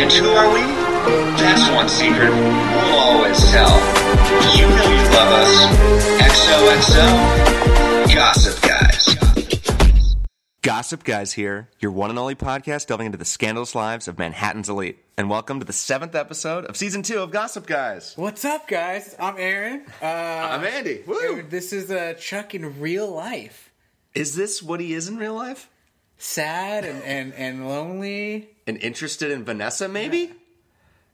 And who are we? That's one secret we'll always tell. You know you love us. XOXO, Gossip Guys. Gossip Guys here, your one and only podcast delving into the scandalous lives of Manhattan's elite. And welcome to the seventh episode of season two of Gossip Guys. What's up, guys? I'm Aaron. Uh, I'm Andy. Woo! This is uh, Chuck in real life. Is this what he is in real life? Sad and, and, and lonely. And interested in Vanessa, maybe?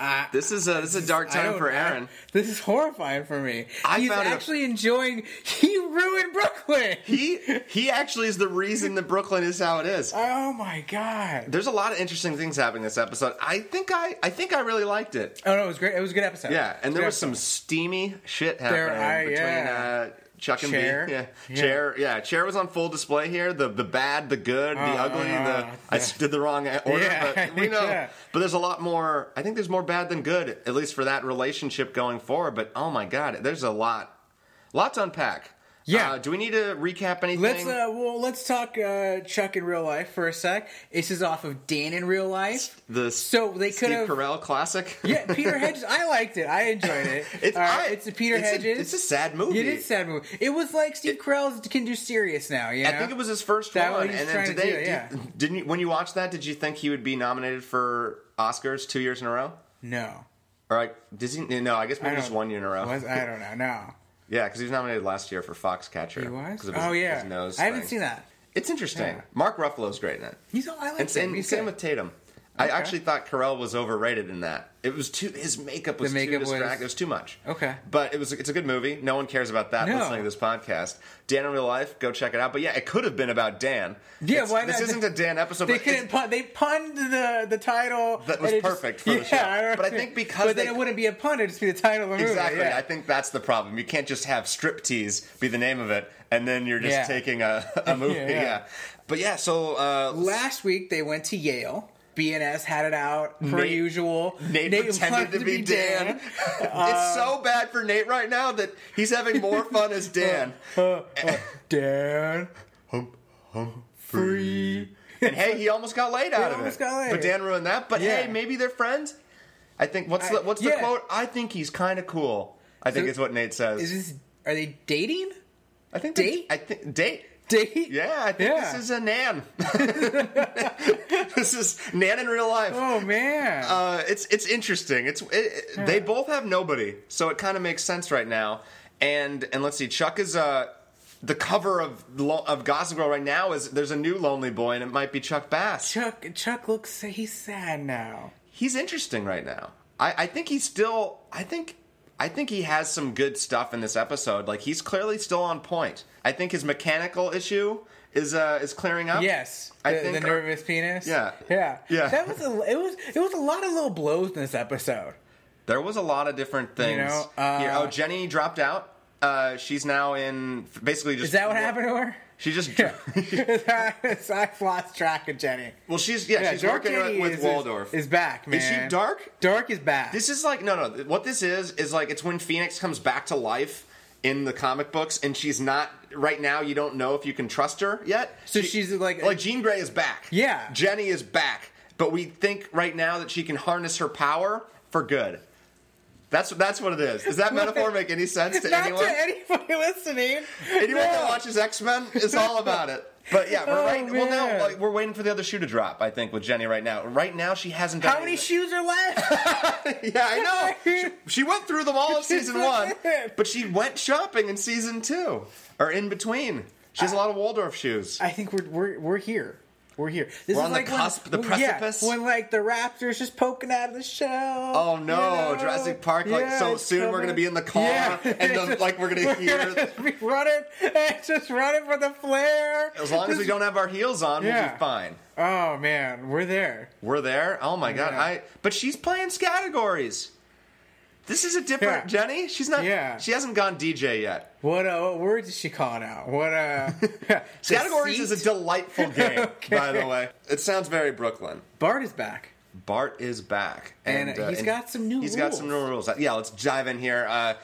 Uh, This is a this is a dark time for. Aaron. This is horrifying for me. I He's found it a- actually enjoying. He ruined Brooklyn. He he actually is the reason that Brooklyn is how it is. oh my god. There's a lot of interesting things happening this episode. I think I I think I really liked it. Oh no, it was great. It was a good episode. Yeah, and there Good was some episode. steamy shit happening There- I- between yeah. uh, Chuck and Chair. B. Yeah. Yeah. chair. Yeah, chair was on full display here. The the bad, the good, the Uh, ugly. uh, the I did the wrong order, Yeah, but we know. yeah. But there's a lot more. I think there's more bad than good, at least for that relationship going forward. But oh my god, there's a lot, lot to unpack. Yeah. Uh, do we need to recap anything? Let's uh, well, let's talk uh, Chuck in real life for a sec. This is off of Dan in real life. the So they could have. Carell classic. Yeah, Peter Hedges. I liked it. I enjoyed it. It's, I- it's a Peter it's Hedges. it's a sad movie. It is a sad movie. It was like Steve Carell can do serious now. You know? I think it was his first That one. And then did they, do, yeah. did, didn't you, when you watched that? Did you think he would be nominated for Oscars two years in a row? no. All right, did he? No, I guess maybe I just one year in a row. Was, I don't know. No, Yeah, because he was nominated last year for Foxcatcher. he was. his- oh yeah, I haven't thing. seen that. It's interesting. Yeah. Mark Ruffalo's great in it. He's. I like And, him. and He's same good. with Tatum. I actually thought Carell was overrated in that. It was too. His makeup was makeup too was- distracting. It was too much. Okay. but it was. It's a good movie. No one cares about that No. listening to this podcast. Dan in real life, go check it out. But yeah, it could have been about Dan. Yeah, It's- why This not? isn't a Dan episode. They but couldn't pun. They punned the the title. That was and it just- perfect for the show. I But I think because But then they- it wouldn't be a pun. It'd just be the title of the movie. Exactly. Yeah. I think that's the problem. You can't just have striptease be the name of it, and then you're just Yeah. taking a, a movie. Yeah, yeah, yeah. But yeah, so uh, Last week they went to Yale. BNS had it out per Nate- usual. Nate, wanted pretended to be Dan. it's uh, so bad for Nate right now that he's having more fun as Dan. Uh, uh, Dan. Hump, hump, Free. And hey, he almost got laid out of almost it. got laid. But Dan ruined that. But Yeah. hey, maybe they're friends. I think what's I- the what's the yeah. quote? I think he's kind of cool. I think So- is what Nate says. Is this? Are they dating? I think they- date? I think date. Date? Yeah, I think Yeah. this is a Nan. this is Nan in real life. Oh man. Uh, it's it's interesting. It's it, it- they both have nobody, so it kind of makes sense right now. And and let's see, Chuck is uh the cover of of Gossip Girl right now is there's a new lonely boy, and it might be Chuck Bass. Chuck. Chuck looks. He's sad now. He's interesting right now. I, I think he's still. I think. I think he has some good stuff in this episode. Like he's clearly still on point. I think his mechanical issue is uh is clearing up. Yes. I the, think- the nervous penis. Yeah. Yeah. Yeah. That was a. It was. It was a lot of little blows in this episode. There was a lot of different things. know, uh, here. Oh, Jenny dropped out. Uh, she's now in basically just. Is that what happened to her? She just. I've lost track of Jenny. well, she's yeah, Yeah, she's Dark working Jenny with is, Waldorf. Is, is back, man. Is she dark? Dark is back. This is like no, no. What this is is like it's when Phoenix comes back to life in the comic books, and she's not right now. You don't know if you can trust her yet. So She- she's like- like Jean Grey is back. Yeah. Jenny is back, but we think right now that she can harness her power for good. That's that's what it is. Does that metaphor make any sense to Not anyone? to anybody listening. Anyone that watches X Men is all about it. But yeah, we're Oh, right. Well, no, man. like, we're waiting for the other shoe to drop. I think with Jenny right now. Right now, she hasn't done. How many anything. shoes are left? Yeah, I know. She, she went through them all in season one, but she went shopping in season two or in between. She has a lot of Waldorf shoes. I think we're we're we're here. We're here. This We're is on the like cusp, the when, precipice. Yeah, when like the raptors just poking out of the shell. Oh no, you know? Jurassic Park! Like Yeah, so soon, we're gonna be in the car, Yeah. and the, like we're gonna hear. be running, just running for the flare. As long as we don't have our heels on, we'll be fine. Oh man, we're there. We're there. Oh my god! I. But she's playing categories. This is a different Yeah. Jenny. She's not. Yeah. She hasn't gone DJ yet. What uh, what words is she calling out? What uh? Categories is a delightful game, Okay. by the way. It sounds very Brooklyn. Bart is back. Bart is back, And, uh, he's got some new He's got some new rules. rules. Yeah, let's dive in here. Uh,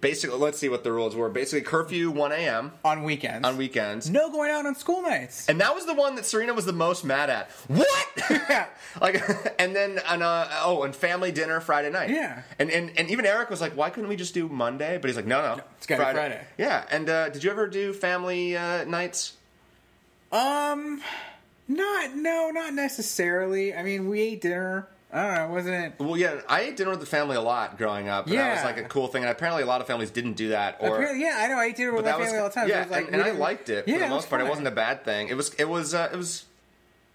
basically, let's see what the rules were. Basically, curfew 1 a.m. on weekends. on weekends. No going out on school nights. And that was the one that Serena was the most mad at. What? Yeah. like, and then and uh, oh, and family dinner Friday night. Yeah. And, and and even Eric was like, why couldn't we just do Monday? But he's like, no, no, it's gotta be Friday. Yeah. And uh, did you ever do family uh, nights? Um, not no, not necessarily. I mean, we ate dinner. I don't know. Wasn't it? Well, yeah, I ate dinner with the family a lot growing up. And that was Yeah. like a cool thing. And apparently, a lot of families didn't do that. Or Apparently- yeah, I know. I ate dinner with my family all the time. so yeah, it was like, and, we and I didn't- liked it for the it was most part. It wasn't a bad thing. It was it was uh, it was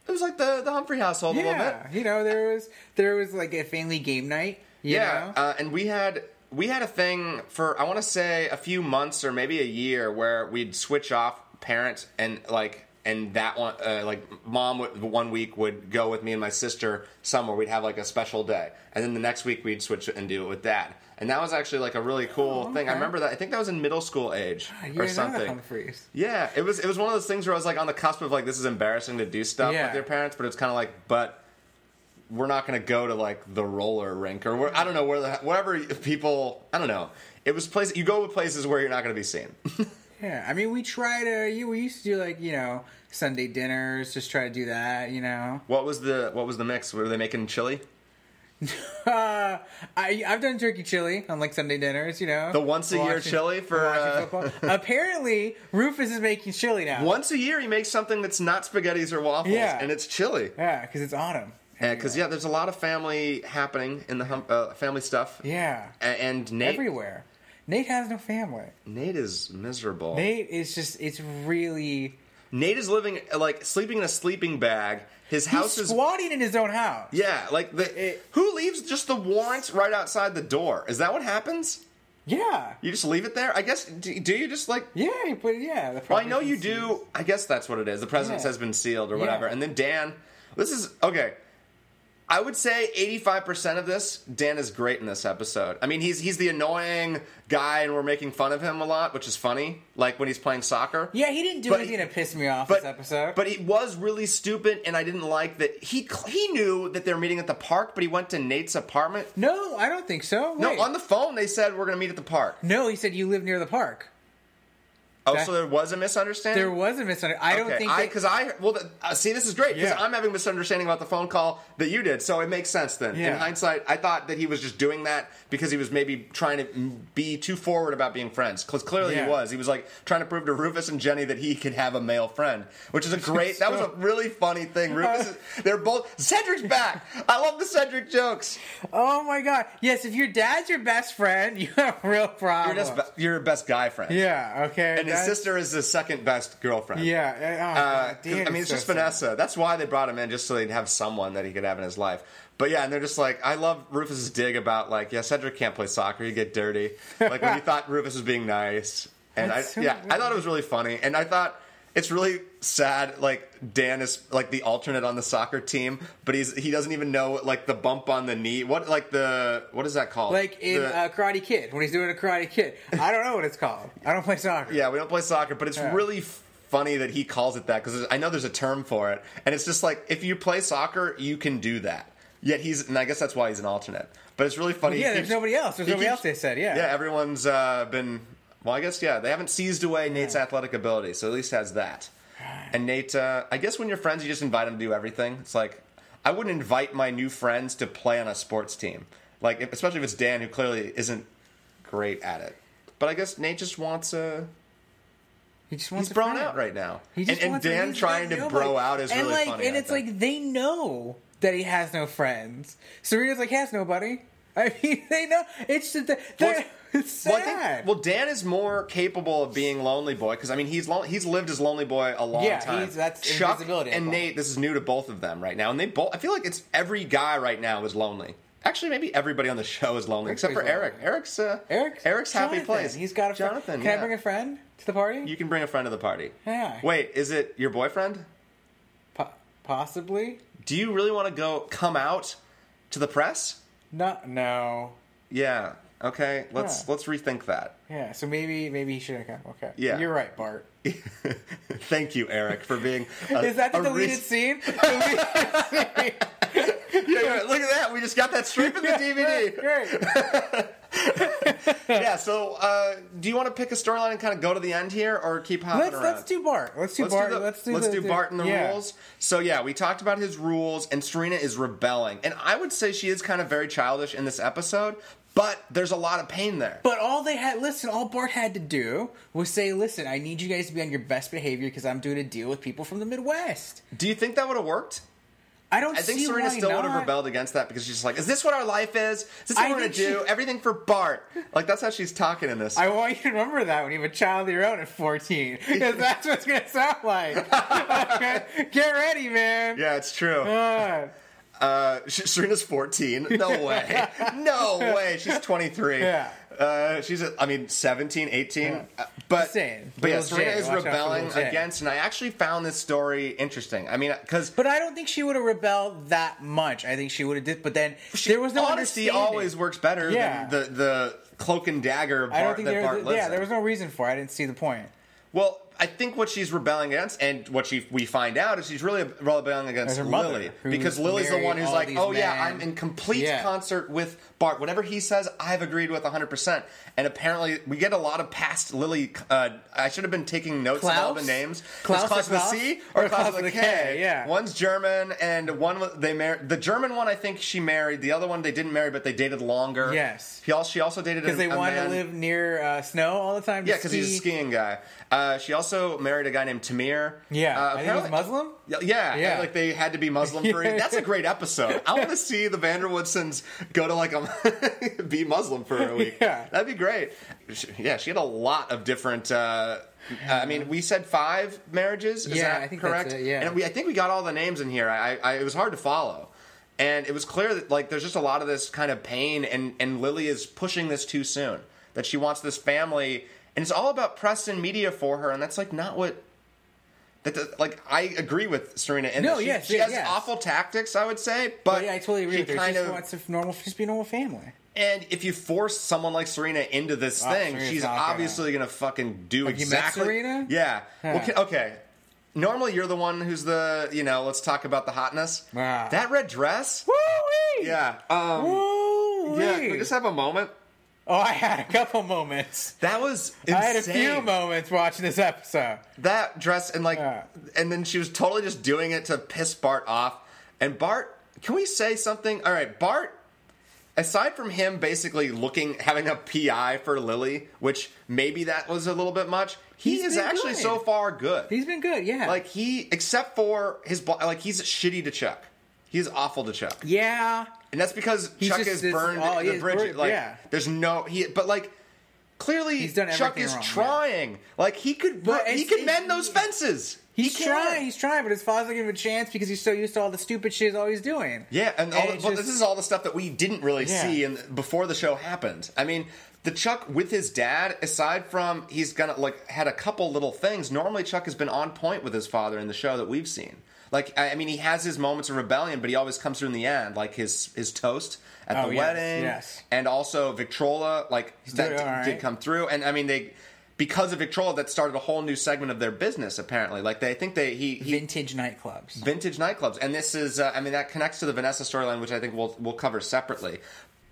it was like the the Humphrey household a little bit. Yeah, you know, there was there was like a family game night. You yeah, know? uh, and we had we had a thing for I want to say a few months or maybe a year where we'd switch off parents and like and that one uh, like mom would, one week would go with me and my sister somewhere. We'd have like a special day. And then the next week we'd switch and do it with dad. And that was actually like a really cool Oh, thing. I remember that. I think that was in middle school age You're or something. yeah, it was it was one of those things where I was like on the cusp of like this is embarrassing to do stuff Yeah. with your parents, but it's kind of like but we're not going to go to like the roller rink or where, I don't know where the wherever people I don't know. It was place you go to places where you're not going to be seen. Yeah, I mean, we try to. You we used to do like you know Sunday dinners, just try to do that. You know, what was the what was the mix? Were they making chili? uh, I I've done turkey chili on like Sunday dinners. You know, The once a year chili for, uh. Apparently, Rufus is making chili now. Once a year he makes something that's not spaghettis or waffles Yeah. and it's chili. Yeah, because it's autumn. Because yeah, there's a lot of family happening in the hum, uh, family stuff. Yeah, And Nate everywhere. Nate has no family. Nate is miserable. Nate is just. It's really. Nate is living like sleeping in a sleeping bag. His house He's is squatting in his own house. yeah, like the It- who leaves just the warrants right outside the door? Is that what happens? Yeah. You just leave it there? I guess. Do, do you just like? Yeah, but yeah. The Well, I know you do. I guess that's what it is. The president's Yeah. has been sealed or Yeah. whatever. And then Dan, this is okay. I would say 85% of this, Dan is great in this episode. I mean, he's he's the annoying guy and we're making fun of him a lot, which is funny. Like when he's playing soccer. Yeah, he didn't do But- anything to piss me off But this episode. but he was really stupid, and I didn't like that. He he knew that they were meeting at the park, but he went to Nate's apartment. no, I don't think so. No, on the phone they said we're going to meet at the park. No, he said you live near the park. Oh, That- so there was a misunderstanding. There was a misunderstanding. I don't think because I well the, uh, see this is great because Yeah. I'm having a misunderstanding about the phone call that you did, so it makes sense then. In hindsight, I thought that he was just doing that because he was maybe trying to be too forward about being friends. Because clearly Yeah. he was. He was like trying to prove to Rufus and Jenny that he could have a male friend, which is a great. that was a really funny thing. Rufus, is, they're both Cedric's back. I love the Cedric jokes. Oh my god! Yes, if your dad's your best friend, you have a real You're just you're your best guy friend. yeah. Okay. And his that's- sister is the second best girlfriend. Yeah. uh, oh, Uh, 'cause, I mean, it's just sad. Vanessa. That's why they brought him in, just so they'd have someone that he could have in his life. But yeah, and they're just like, I love Rufus's dig about like, yeah, Cedric can't play soccer. You get dirty. Like when he thought Rufus was being nice, and I, so yeah, I thought it was really funny, and I thought it's really sad. Like Dan is like the alternate on the soccer team, but he's he doesn't even know like the bump on the knee. What like the what is that called? Like in The- uh, Karate Kid when he's doing a Karate Kid. I don't know what it's called. I don't play soccer. Yeah, we don't play soccer, but it's Yeah. really f- funny that he calls it that because I know there's a term for it, and it's just like if you play soccer, you can do that. Yet he's, and I guess that's why he's an alternate. But it's really funny. Yeah, there's keeps- nobody else. There's nobody keeps- else. They said. Yeah. Yeah, everyone's uh, been. Well, I guess yeah, they haven't seized away Nate's athletic ability, so at least has that. And Nate, uh, I guess when you're friends, you just invite him to do everything. It's like I wouldn't invite my new friends to play on a sports team, like if, especially if it's Dan, who clearly isn't great at it. But I guess Nate just wants a. He just wants He's broing out right now. He just and, and Dan trying to bro out is and really like, funny. And it's like they know that he has no friends. Serena's like he has nobody. I mean, they know. It's just that it's well, sad. think, well, Dan is more capable of being lonely boy because I mean he's lon- he's lived as lonely boy a long Yeah, time. he's- that's Chuck invisibility, and Nate. This is new to both of them right now, and they both. I feel like it's every guy right now is lonely. Actually, maybe everybody on the show is lonely except for Everybody's Eric. Eric's uh, Eric, Eric's happy place. He's got a friend. Jonathan. Can yeah. I bring a friend to the party? You can bring a friend to the party. Yeah. Wait, is it your boyfriend? Po- possibly. Do you really want to go come out to the press? No. No. Yeah. Okay. Let's Yeah. let's rethink that. Yeah. So maybe maybe he shouldn't come. Okay. Yeah. You're right, Bart. Thank you, Eric, for being. A, Is that the a deleted res- scene? Deleted scene. Yeah, yeah, look at that. We just got that straight from the DVD. Great. yeah. So, uh, do you want to pick a storyline and kind of go to the end here, or keep hopping let's around? let's do Bart. Let's do Let's Bart. do, the, let's do let's the, do Bart and the yeah. rules. So yeah, we talked about his rules, and Serena is rebelling, and I would say she is kind of very childish in this episode. But there's a lot of pain there. But all they had, listen, all Bart had to do was say, listen, I need you guys to be on your best behavior because I'm doing a deal with people from the Midwest. Do you think that would have worked? I don't I think see Serena still would have rebelled against that because she's just like, "Is this what our life is? Is this what I we're gonna think do? she- Everything for Bart." Like that's how she's talking in this. I want you to remember that when you have a child of your own at 14. Because that's what it's going to sound like. Get ready, man. yeah, it's true. Uh, Uh, Serena's 14. No way. no way. She's 23. Yeah. Uh, she's, I mean, 17, 18. Uh, but, but yeah, Serena J. is Watch rebelling against, and I actually found this story interesting. I mean, because but I don't think she would have rebelled that much. I think she would have did, but then there was no honesty always works better Yeah. than the, the cloak and dagger Bart, I don't think that there Bart lives yeah, in. there was no reason for it. I didn't see the point. Well, I think what she's rebelling against, and what she we find out is she's really rebelling against mother, Lily who's because Lily's the one who's like, "Oh yeah. I'm in complete Yeah. concert with Bart. Whatever he says, I've agreed with 100." percent And apparently, we get a lot of past Lily. Uh, I should have been taking notes of all the names. Klaus Klaus with a Klaus? C or, Or Klaus Klaus with a K? K, yeah. One's German, and one they married. The German one, I think she married. The other one they didn't marry, but they dated longer. Yes. He also, she also dated Because they wanted man- to live near uh, snow all the time. yeah, because he's a skiing guy. Uh, she also married a guy named Tamir. Yeah, uh, I think he's apparently- Muslim. Yeah, yeah, like they had to be Muslim for. Yeah. That's a great episode. I want to see the van der Woodsens go to like a be Muslim for a week. Yeah. that'd be great. She- Yeah, she had a lot of different. Uh, I mean, we said five marriages. Is Yeah, that I think correct? it, yeah. and we I think we got all the names in here. I, I it was hard to follow. And it was clear that like there's just a lot of this kind of pain, and and Lily is pushing this too soon. That she wants this family, and it's all about press and media for her, and that's like not what. That the, like I agree with Serena in No, she, yes, she yes, has yes. awful tactics, I would say, but But yeah, I totally agree she with her. She kind just of wants a normal, just be a normal family. and if you force someone like Serena into this Oh, thing, Serena's she's gonna. obviously gonna fucking do Like, you met exactly. Serena? Yeah. Huh. Okay, okay. Normally, you're the one who's the you know. Let's talk about the hotness. Ah. That red dress. Woo-wee! Yeah. Um, Woo-wee! yeah. Can we just have a moment? Oh, I had a couple moments. That was insane. I had a few moments watching this episode. that dress and like and then she was totally just doing it to piss Bart off. And Bart, can we say something? All right, Bart aside from him basically looking having a PI for Lily, which maybe that was a little bit much, he He's is actually good. so far good. He's been good, yeah. like he except for his like he's shitty to Chuck. He's awful to Chuck. yeah, And that's because He's Chuck just has burned he the bridge. like yeah. there's no he but like clearly Chuck is wrong, yeah. trying. Like he could But he could mend those fences. he's He trying. He's trying, but his father's not giving him a chance because he's so used to all the stupid shit he's always doing. Yeah, and, all, it's well, just- this is all the stuff that we didn't really Yeah. see in, before the show happened. I mean, the Chuck with his dad, aside from he's gonna like had a couple little things. Normally, Chuck has been on point with his father in the show that we've seen. Like, I I mean, he has his moments of rebellion, but he always comes through in the end, like his his toast at Oh, the yes, wedding, yes. and also Victrola, like that doing d- all right. did come through. And I mean, they because of Victrola, that started a whole new segment of their business. Apparently, like they I think they he, he Vintage nightclubs. vintage nightclubs, and this is, uh, I mean, that connects to the Vanessa storyline, which I think we'll we'll cover separately.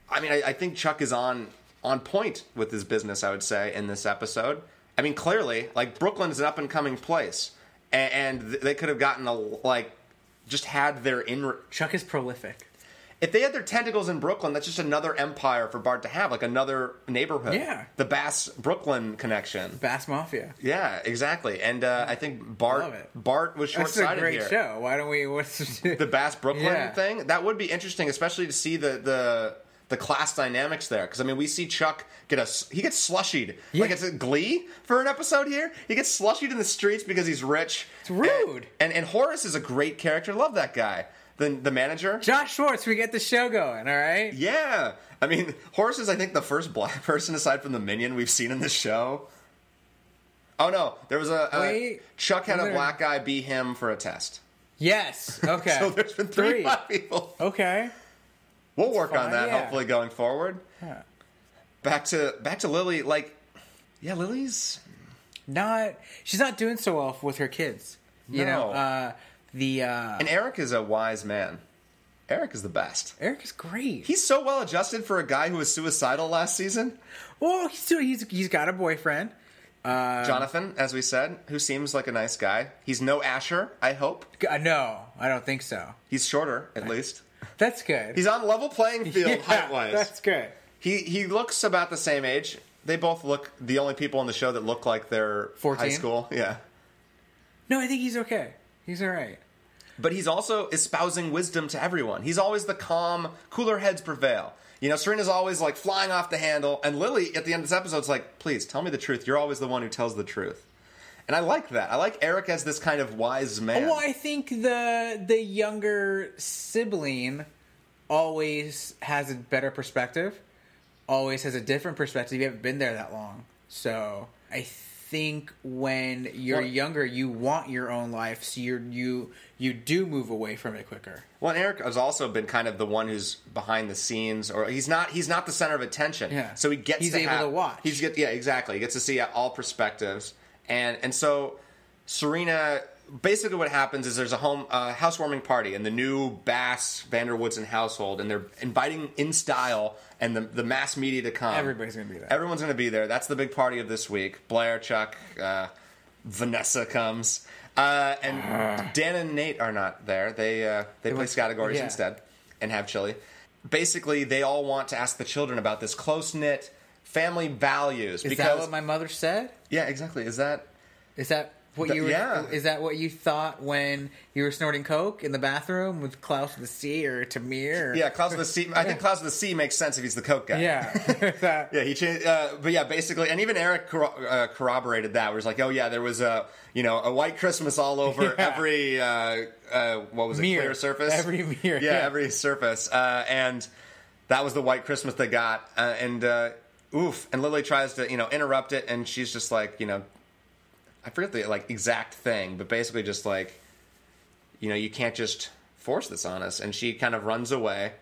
I mean, I, I think Chuck is on on point with his business. I would say in this episode. I mean, clearly, like Brooklyn is an up and coming place, and, and they could have gotten a like just had their in. Chuck is prolific. If they had their tentacles in Brooklyn, that's just another empire for Bart to have, like another neighborhood. Yeah. the Bass Brooklyn connection. Bass Mafia. Yeah, exactly. And uh, I think Bart Bart was short sighted great show. Why don't we? What's the Bass Brooklyn Yeah. thing. That would be interesting, especially to see the the the class dynamics there. Because I mean, we see Chuck get a he gets slushied Yeah. like it's a Glee for an episode here. He gets slushied in the streets because he's rich. It's rude. And, and and Horace is a great character. Love that guy. The the manager. Josh Schwartz? We get the show going. All right. Yeah, I mean, Horace is I think the first black person aside from the minion we've seen in this show. Oh no, there was a, a Wait, Chuck had a black guy be him for a test. Yes. Okay. So there's been three, Three. black people. Okay. We'll work on that yeah. hopefully going forward. Yeah. Back to back to Lily. Like, yeah, Lily's Not. She's not doing so well with her kids. You know. Uh, the. Uh, and Eric is a wise man. Eric is the best. Eric is great. He's so well adjusted for a guy who was suicidal last season. Oh, he's still, he's he's got a boyfriend. Uh, Jonathan, as we said, who seems like a nice guy. He's no Asher, I hope. uh, no, I don't think so. He's shorter, at least. That's good. He's on level playing field Yeah, height wise. That's good. He he looks about the same age. They both look the only people on the show that look like they're 14? high school. Yeah. No, I think he's okay. He's all right. But he's also espousing wisdom to everyone. He's always the calm, cooler heads prevail. You know, Serena's always like flying off the handle, and Lily at the end of this episode is like, "Please tell me the truth. You're always the one who tells the truth." And I like that. I like Eric as this kind of wise man. Well, I think the the younger sibling always has a better perspective. Always has a different perspective. You haven't been there that long, so I think when you're Well- younger, you want your own life, so you you you do move away from it quicker. Well, and Eric has also been kind of the one who's behind the scenes, or he's not. He's not the center of attention. Yeah. So he gets. He's to able have- to watch. He's get. Yeah, exactly. He gets to see all perspectives, and and so Serena. Basically, what happens is there's a home uh, housewarming party in the new Bass van der Woodsen household, and they're inviting in style and the the mass media to come. Everybody's gonna be there. Everyone's going to be there. That's the big party of this week. Blair, Chuck, uh, Vanessa comes, uh, and Dan and Nate are not there. They uh, they, play went- categories yeah. instead and have chili. Basically, they all want to ask the children about this close knit family values Is because that what my mother said? yeah, exactly. Is that Is that what Th- you were, yeah. is that what you thought when you were snorting coke in the bathroom with Klaus of the Sea or Tamir? Or, yeah? Klaus of the Sea. I think Klaus of the Sea makes sense if he's the coke guy. yeah. Yeah, he changed. Uh, but yeah, basically, and even Eric corro- uh, corroborated that. Where it's like, oh yeah, there was a you know a white Christmas all over Yeah. every uh, uh, what was it Mirror. clear surface Every mirror, yeah, yeah. every surface, uh, and that was the white Christmas they got. Uh, and uh, oof, and Lily tries to you know interrupt it, and she's just like you know, I forget the like exact thing, but basically just like you know you can't just force this on us, and she kind of runs away.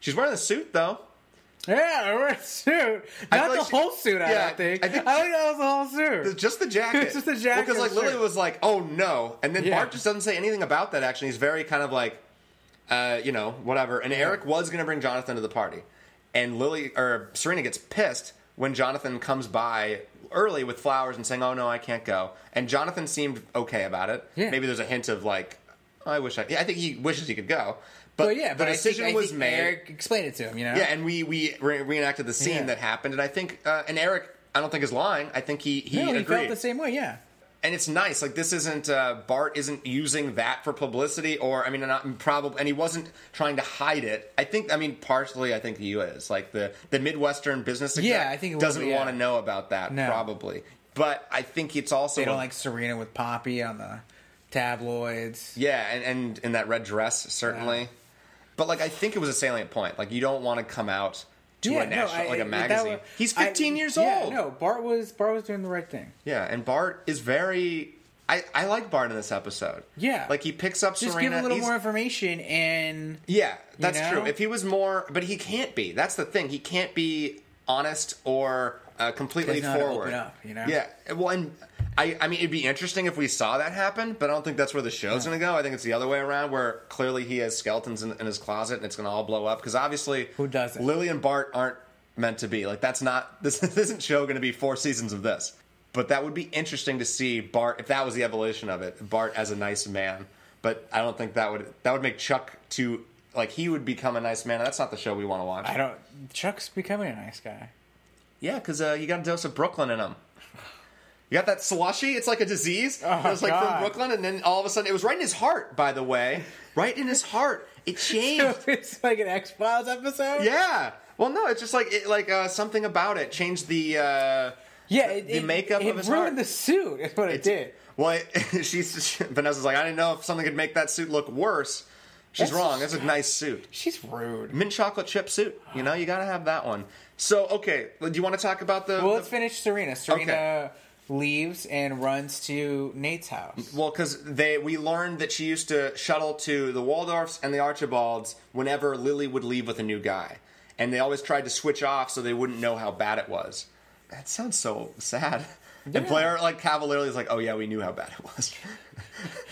She's wearing a suit though. Yeah, we're a suit. I Not the like she- whole suit, I yeah, don't think. I I think- think, that was the whole suit. Just the jacket. Just the jacket Because like Lily was like, "Oh no," and then Yeah. Bart just doesn't say anything about that. Actually, he's very kind of like, uh, you know, whatever. And Eric was going to bring Jonathan to the party, and Lily or Serena gets pissed when Jonathan comes by early with flowers and saying, "Oh no, I can't go." And Jonathan seemed okay about it. Yeah. Maybe there's a hint of like, oh, "I wish I." Yeah, I think he wishes he could go. But But yeah, the but I decision think, was made. Eric explained it to him, you know? Yeah, and we we re- reenacted the scene Yeah. that happened, and I think uh, and Eric, I don't think is lying. I think he he no, he agreed felt the same way, yeah. And it's nice. Like this isn't uh, Bart isn't using that for publicity, or I mean, not probably, and he wasn't trying to hide it. I think, I mean, partially, I think he is like the the Midwestern business. Yeah, I think it doesn't yeah. want to know about that No. probably, but I think it's also They don't like Serena with Poppy on the tabloids. yeah, and and in that red dress certainly. Yeah. But like, I think it was a salient point. Like, you don't want to come out to a national like a magazine. was- He's 15 I- years yeah, old. No, Bart was Bart was doing the right thing. Yeah, and Bart is very. I, I like Bart in this episode. Yeah. like he picks up Just Serena. give a little He's- more information and Yeah, that's know? true. If he was more, but he can't be. That's the thing. He can't be honest or uh, completely Doesn't know how to forward. up, you know? Yeah. Well, and I, I mean, it'd be interesting if we saw that happen, but I don't think that's where the show's going to go. I think it's the other way around, where clearly he has skeletons in, in his closet and it's going to all blow up. Because obviously, Who doesn't? Lily and Bart aren't meant to be like that's not this, this isn't show going to be four seasons of this. But that would be interesting to see Bart if that was the evolution of it. Bart as a nice man, but I don't think that would that would make Chuck to like he would become a nice man. That's not the show we want to watch. I don't Chuck's becoming a nice guy. Yeah, because uh, you got a dose of Brooklyn in him. You got that slushy. It's like a disease. Oh, it was like from Brooklyn, and then all of a sudden, it was right in his heart. By the way, right in his heart, it changed. it's like an X Files episode. yeah. Well, no, it's just like it, like uh, something about it changed the. Uh, yeah. It, the it- makeup it of his ruined heart. the suit. Is what it, did. Well, it, she's Vanessa's like, I didn't know if something could make that suit look worse. She's That's- wrong. That's a nice suit. She's rude. Mint chocolate chip suit. You know, you got to have that one. So, okay, do you want to talk about the? Well, the- let's finish Serena. Serena Okay. leaves and runs to Nate's house. Well, because they we learned that she used to shuttle to the Waldorfs and the Archibalds whenever Lily would leave with a new guy, and they always tried to switch off so they wouldn't know how bad it was. That sounds so sad. And Yeah. Blair like cavalierly is like, "Oh yeah, we knew how bad it was."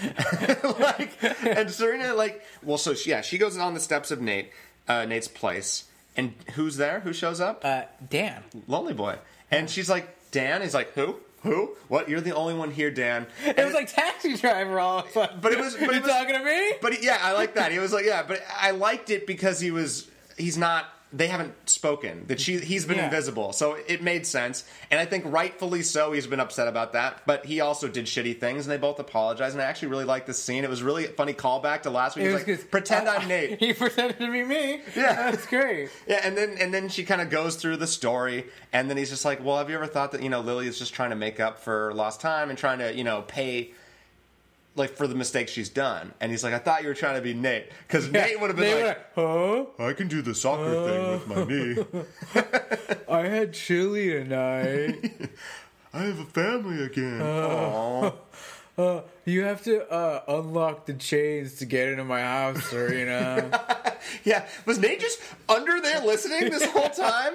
like, and Serena like, well, so she, yeah, she goes on the steps of Nate, uh, Nate's place, and who's there? Who shows up? Uh, Dan. Lonely boy, and she's like, "Dan." He's like, "Who? Who? What? You're the only one here, Dan." It was like taxi driver all of a sudden. But it was- but you talking to me? But he, yeah, I like that. He was like, yeah, but I liked it because he was. He's not. They haven't spoken. That she. He's been Yeah. invisible, so it made sense. And I think rightfully so. He's been upset about that. But he also did shitty things, and they both apologized. And I actually really liked this scene. It was really a funny callback to last week. It He was was like, pretend uh, I'm Nate. He pretended to be me. Yeah. that's great. Yeah, and then and then she kind of goes through the story, and then he's just like, "Well, have you ever thought that you know Lily is just trying to make up for lost time and trying to you know pay." Like for the mistakes she's done, and he's like, "I thought you were trying to be Nate, because Nate would have been They like, would've, I can do the soccer thing with my knee. I had chili tonight. I have a family again. uh, you have to uh, unlock the chains to get into my house, or you know. Yeah, was Nate just under there listening this whole time?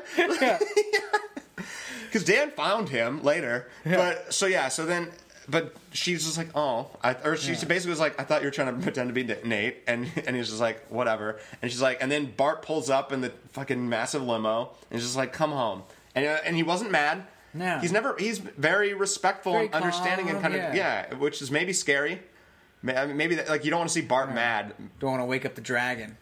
Because Dan found him later. But so yeah, so then, but she's just like, oh, I, or she Yeah. basically was like, I thought you were trying to pretend to be Nate, and and he's just like, whatever. And she's like, and then Bart pulls up in the fucking massive limo, and he's just like, come home, and uh, and he wasn't mad. No. he's never. He's very respectful Very and understanding and calm, kind of yeah. yeah, which is maybe scary. Maybe that, like you don't want to see Bart mad. Don't want to wake up the dragon.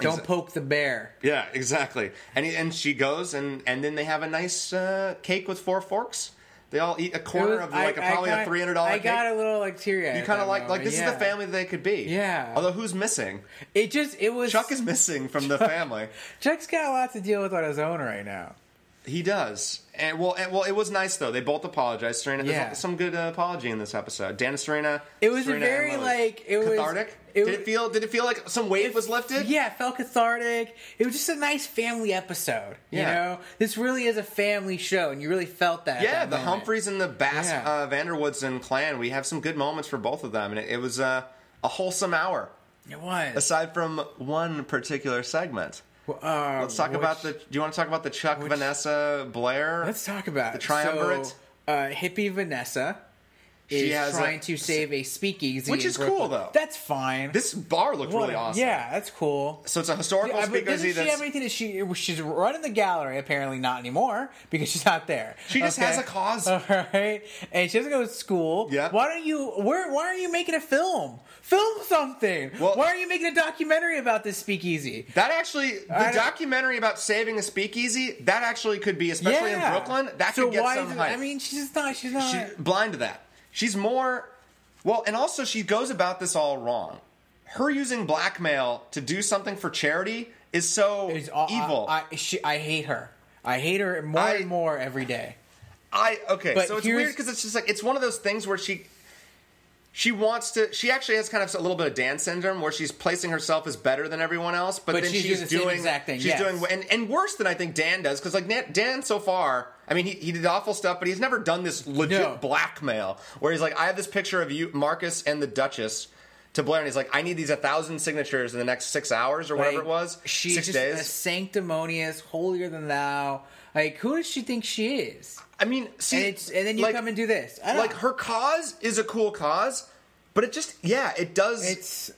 Don't Exa- poke the bear. Yeah, exactly. And he, and she goes and and then they have a nice uh, cake with four forks. They all eat a corner was- of like a, probably a three hundred dollar I cake. got a little like teary eyed. you kind of like like this is the family they could be. Yeah. Although who's missing? It just it was Chuck is missing from the family. Chuck's got a lot to deal with on his own right now. He does. And well, and, well, it was nice though. They both apologized. Serena, Yeah. there's some good uh, apology in this episode. Dan and Serena. It was Serena very, like, it was- cathartic. It did it feel? Did it feel like some weight was lifted? Yeah, it felt cathartic. It was just a nice family episode. You Yeah. know, this really is a family show, and you really felt that. Yeah, that the moment. Humphreys and the Bass Yeah. uh, Vanderwoods and clan. We have some good moments for both of them, and it, it was uh, a wholesome hour. It was. Aside from one particular segment, Uh, let's talk which- about the. Do you want to talk about the Chuck, Vanessa, Blair? Let's talk about the triumvirate. So, uh, hippie Vanessa is She has trying a- to save a speakeasy, Which is cool, though. That's fine. This bar looked really awesome. Yeah, that's cool. So it's a historical Yeah, but doesn't she that's. have anything? That she she's running the gallery. Apparently not anymore because she's not there. She just has a cause. All right, and she doesn't go to school. Yeah. Why don't you? Where? Why are you making a film? Film something. Well- why are you making a documentary about this speakeasy? that actually, the documentary about saving a speakeasy, that actually could be, especially yeah. in Brooklyn, that so could get why some hype. I mean, she's not. She's not. She's blind to that. She's more well, and also she goes about this all wrong. Her using blackmail to do something for charity is so evil. I, I, she, I hate her. I hate her more I- and more every day. I okay, But so it's weird because it's just like it's one of those things where she she wants to. She actually has kind of a little bit of Dan syndrome, where she's placing herself as better than everyone else, but, But then she's she's, doing the same doing exact thing, She's yes. doing and, and worse than I think Dan does because like Dan so far. I mean, he, he did awful stuff, but he's never done this legit No. blackmail where he's like, I have this picture of you, Marcus, and the Duchess to Blair, and he's like, I need these a thousand signatures in the next six hours or whatever it was, She's six just a sanctimonious, holier than thou. Like, who does she think she is? I mean, see, and and then you like- come and do this. Like her cause is a cool cause, but it just yeah, it does. It's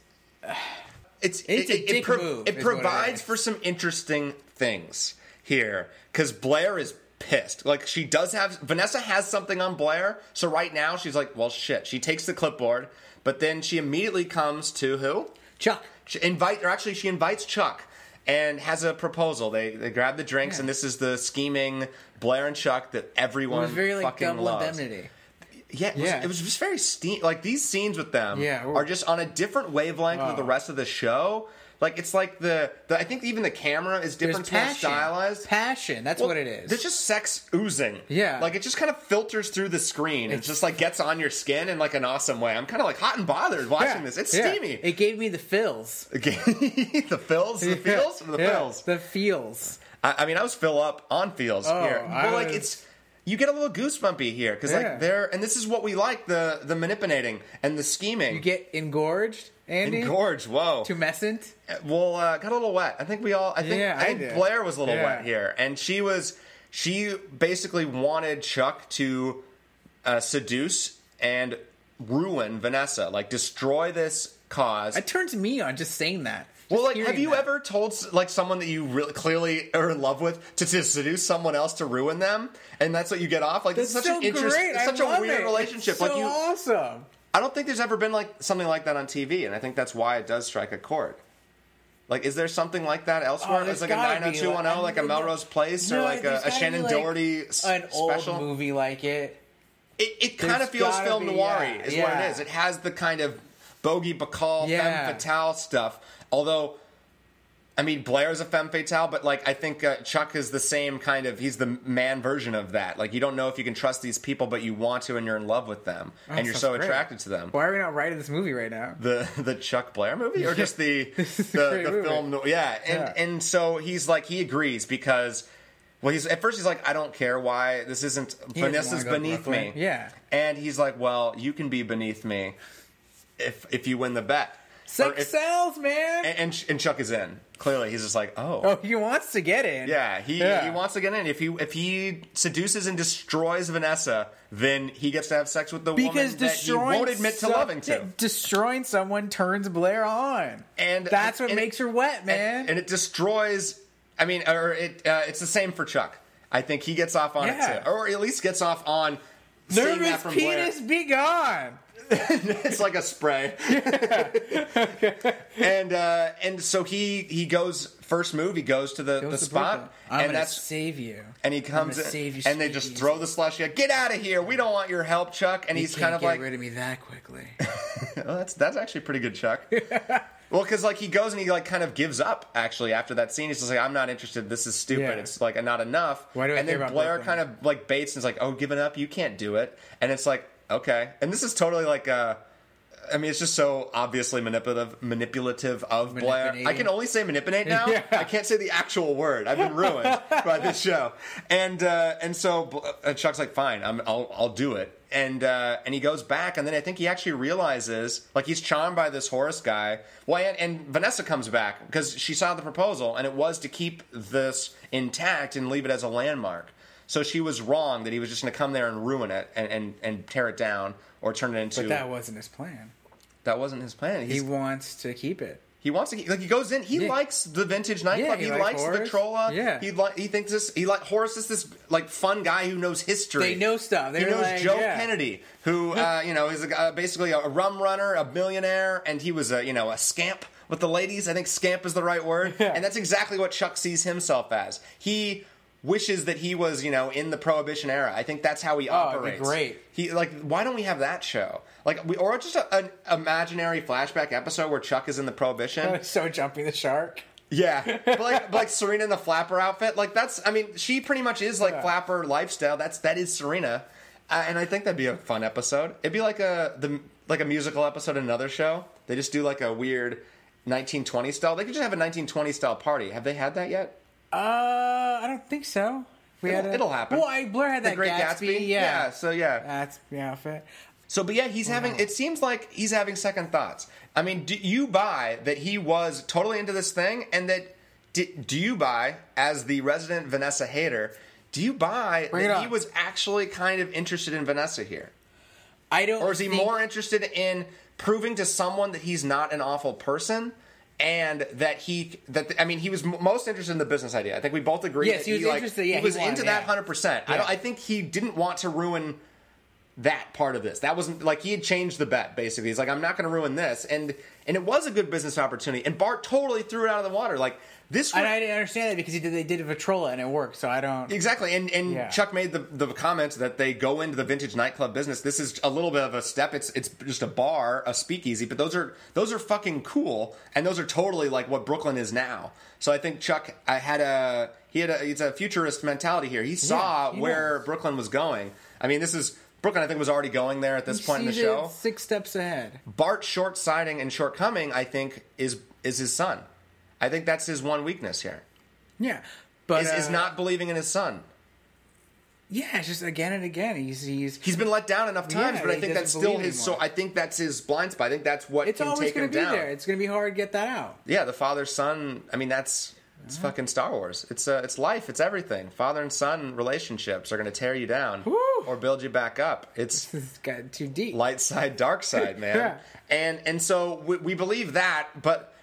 it's it's it, a it, it, pro- move, it is what it provides for some interesting things here because Blair is pissed. Like she does have Vanessa has something on Blair, so right now she's like, well, shit. She takes the clipboard, but then she immediately comes to who? Chuck. She invite or actually she invites Chuck and has a proposal. They they grab the drinks Yeah. and this is the scheming Blair and Chuck that everyone It was very like fucking double loves. indemnity. Yeah, it was, Yeah. it was just very steam. Like these scenes with them Yeah, are just on a different wavelength with Oh. the rest of the show. Like it's like the, the I think even the camera is different, more passion. stylized. Passion. That's Well, what it is. There's just sex oozing. Yeah. like it just kind of filters through the screen. It just like gets on your skin in like an awesome way. I'm kind of like hot and bothered watching Yeah, this. It's yeah. steamy. It gave me the fills. The fills, the feels, the Yeah, fills. The feels. I, I mean, I was fill up on feels Oh, here, but like it's you get a little goosebumpy here because Yeah. like they're and this is what we like the the manipulating and the scheming. You get engorged, Andy. engorged. Whoa. Tumescent. well, uh, got a little wet. I think we all. I think. Yeah, I I think did. Blair was a little Yeah. wet here, and she was. She basically wanted Chuck to uh, seduce and ruin Vanessa, like destroy this cause. It turns me on just saying that. well, like, have you that. ever told like someone that you really clearly are in love with to, to seduce someone else to ruin them, and that's what you get off? Like, That's it's such so an interesting, such a weird it. relationship. It's like so you, awesome. I don't think there's ever been like something like that on TV, and I think that's why it does strike a chord. Like, is there something like that elsewhere? Oh, it's like a 90210, like, oh oh, like- a I mean, Melrose Place, or like a, a Shannen like, Doherty An old special. movie like it. It, it kind of feels film noir yeah, is what it is. It has the kind of Bogie Bacall, Yeah. femme fatale stuff. Although, I mean, Blair's a femme fatale, but like I think uh, Chuck is the same kind of. He's the man version of that. Like you don't know if you can trust these people, but you want to, and you're in love with them, and you're so great. attracted to them. Why are we not writing this movie right now? The the Chuck Blair movie, or just the the, the film? no- Yeah, and Yeah. and so he's like he agrees because. Well, he's at first he's like, I don't care why this isn't He Vanessa's wanna go to beneath me. Yeah. And he's like, "Well, you can be beneath me if if you win the bet." Sex if- sells, man. and, and and Chuck is in. Clearly, he's just like, "Oh, oh, he wants to get in. yeah." He Yeah. he wants to get in. If he if he seduces and destroys Vanessa, then he gets to have sex with the because woman that he destroying won't admit to some- loving to. destroying someone turns Blair on, And that's what and- makes her wet, man. And, and it destroys. I mean, or it uh, it's the same for Chuck. I think he gets off on Yeah. it too, or at least gets off on. Nervous from Blair. penis, be gone. it's like a spray. and uh, and so he he goes first move. He goes to the, Goes the to spot, Brooklyn. I'm and gonna that's save you. and he comes in, save you and they just throw the slushy. Get out of here! We don't want your help, Chuck. And You he's kind of get like, rid of me that quickly. oh, that's that's actually pretty good, Chuck. well, because like he goes and he like kind of gives up. Actually, after that scene, he's just like, I'm not interested. This is stupid. Yeah. It's like not enough. Why do I and then Blair Brooklyn? kind of like baits and is like, oh, giving up, you can't do it. And it's like, okay. And this is totally like uh I mean, it's just so obviously manipulative, manipulative of Blair. I can only say manipulate now. Yeah. I can't say the actual word. I've been ruined by this show. And uh, and so uh, Chuck's like, fine, I'm, I'll I'll do it. And uh, and he goes back, and then I think he actually realizes, like, he's charmed by this Horace guy. Well, and, and Vanessa comes back because she saw the proposal, and it was to keep this intact and leave it as a landmark. So she was wrong that he was just going to come there and ruin it and, and, and tear it down or turn it into. But that wasn't his plan. that wasn't his plan. He wants to keep it. he wants to keep, like he goes in. He Yeah. likes the vintage nightclub. Yeah, he, he likes Horace. Victrola. Yeah. he li- he thinks this. He like Horace is this like fun guy who knows history. They know stuff. They're knows like, Joe yeah. Kennedy, who uh, you know is a, uh, basically a rum runner, a millionaire, and he was a you know a scamp with the ladies. I think scamp is the right word, and that's exactly what Chuck sees himself as. He wishes that he was you know in the Prohibition era. I think that's how he Oh, operates. great. He like why don't we have that show? Like we or just a, an imaginary flashback episode where Chuck is in the Prohibition. So jumping the shark. Yeah, but like, but like Serena in the flapper outfit, like that's. I mean, she pretty much is like Yeah. flapper lifestyle. That's that is Serena, uh, and I think that'd be a fun episode. It'd be like a the like a musical episode in another show. They just do like a weird 1920 style. They could just have a 1920 style party. Have they had that yet? Uh, I don't think so. We It'll, had a- it'll happen. Well, I, Blair had the that Great Gatsby. Gatsby. Yeah. So yeah. That's the outfit. So, but yeah, he's having. It seems like he's having second thoughts. I mean, do you buy that he was totally into this thing, and that do, do you buy as the resident Vanessa hater? Do you buy Bring that he was actually kind of interested in Vanessa here, I don't. or is he think- more interested in proving to someone that he's not an awful person? And that he that I mean he was m- most interested in the business idea. I think we both agree. Yes, that he was like, interested, yeah, he he was wanted, into that yeah. hundred percent. I don't. I think he didn't want to ruin that part of this. That wasn't like he had changed the bet. Basically, he's like, I'm not going to ruin this, and and it was a good business opportunity. And Bart totally threw it out of the water. Like this, And would- I didn't understand that because he did. They did a Victrola and it worked. So I don't. exactly. And and Yeah. Chuck made the the comment that they go into the vintage nightclub business. This is a little bit of a step. It's it's just a bar, a speakeasy, but those are those are fucking cool, and those are totally like what Brooklyn is now. So I think Chuck I had a he had a it's a futurist mentality here. He saw he where knows. Brooklyn was going. I mean, this is. Brooklyn, I think, was already going there at this point in the show. Six steps ahead. Bart short sighting and shortcoming, I think, is is his son. I think that's his one weakness here. Yeah, but Is, is uh, not believing in his son. Yeah, it's just again and again. He's he's. He's been let down enough times, Yeah, but I think that's still his. So. I think that's his blind spot. I think that's what It's can always take going him to be down. there. It's going to be hard to get that out. yeah, the father son. I mean, that's it's fucking Star Wars. It's uh, it's life. It's everything. Father and son relationships are going to tear you down. Woo! or build you back up. It's It's got too deep. light side, dark side, man. Yeah. And and so we, we believe that, but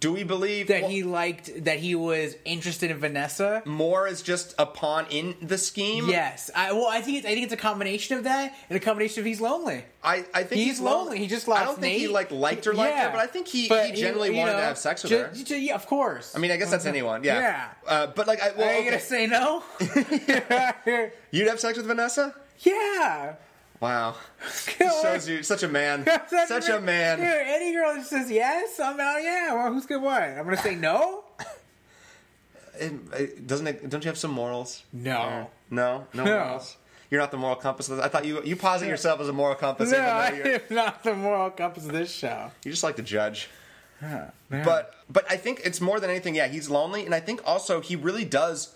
do we believe that well, he liked that he was interested in Vanessa. more as just a pawn in the scheme? Yes, I well, I think it's I think it's a combination of that and a combination of he's lonely. I, I think He's, lonely. He just lost. I don't think he like liked her like Yeah. that, but I think he, But he generally you wanted know, to have sex with ju- her. ju- yeah, of course. I mean, I guess that's anyone. Yeah. Yeah. Uh, but like, I, well, Are you okay. gonna say no? you'd have sex with Vanessa? yeah. Wow. Shows you such a man. such a man. Dude, any girl that says yes, I'm out. Yeah. Well, who's good? What? I'm gonna say no. It- it- doesn't it? Don't you have some morals? No. No, no, No. morals. You're not the moral compass. of this- I thought you you posit yourself as a moral compass. No, I you're, am not the moral compass of this show. you just like to judge. Yeah. But but I think it's more than anything. Yeah, he's lonely, and I think also he really does.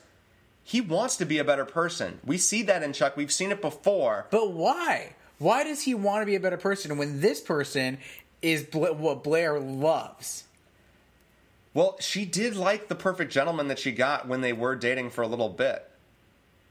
He wants to be a better person. We see that in Chuck. We've seen it before. But why? Why does he want to be a better person when this person is Bla- what Blair loves? Well, she did like the perfect gentleman that she got when they were dating for a little bit.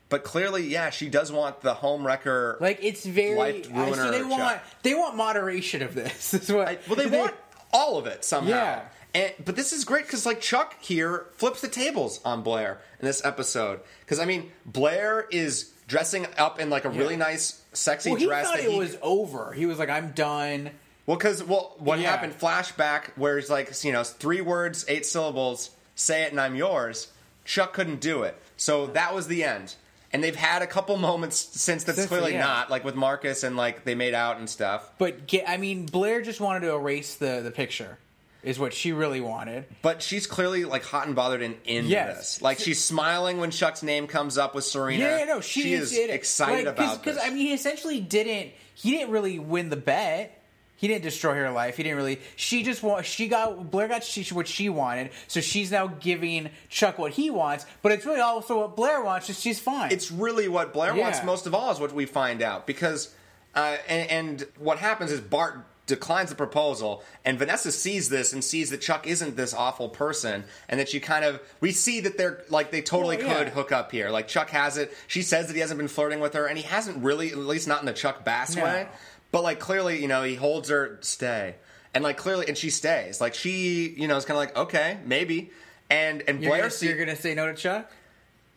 But clearly, yeah, she does want the home wrecker. Like it's very Life uh, so they ruiner, want Chuck. they want moderation of this. Is what I- well, they want all of it somehow. Yeah. And, but this is great because like Chuck here flips the tables on Blair in this episode because I mean Blair is dressing up in like a really nice, sexy Well, he dress thought that it he was over. He was like, "I'm done." well because well what Yeah. happened flashback where he's like you know three words, eight syllables, say it and I'm yours. Chuck couldn't do it, so that was the end. And they've had a couple moments since that's Since- clearly yeah. not like with Marcus and like they made out and stuff. But get, I mean, Blair just wanted to erase the the picture. Is what she really wanted. But she's clearly like hot and bothered and into Yes. this. Like she's smiling when Chuck's name comes up with Serena. Yeah, no, she, is did it. excited Like, about because. I mean, he essentially didn't. He didn't really win the bet. He didn't destroy her life. He didn't really. She just want. She got Blair got she, what she wanted. So she's now giving Chuck what he wants. But it's really also what Blair wants. Just she's fine. it's really what Blair wants most of all is what we find out because uh, and, and what happens is Bart declines the proposal and Vanessa sees this and sees that Chuck isn't this awful person and that she kind of we see that they're like they totally Well, yeah. could hook up here like Chuck has it she says that he hasn't been flirting with her and he hasn't really at least not in the Chuck Bass No. way but like clearly you know he holds her stay and like clearly and she stays like she you know is kind of like okay maybe and and you're Blair gonna, see, you're gonna say no to Chuck.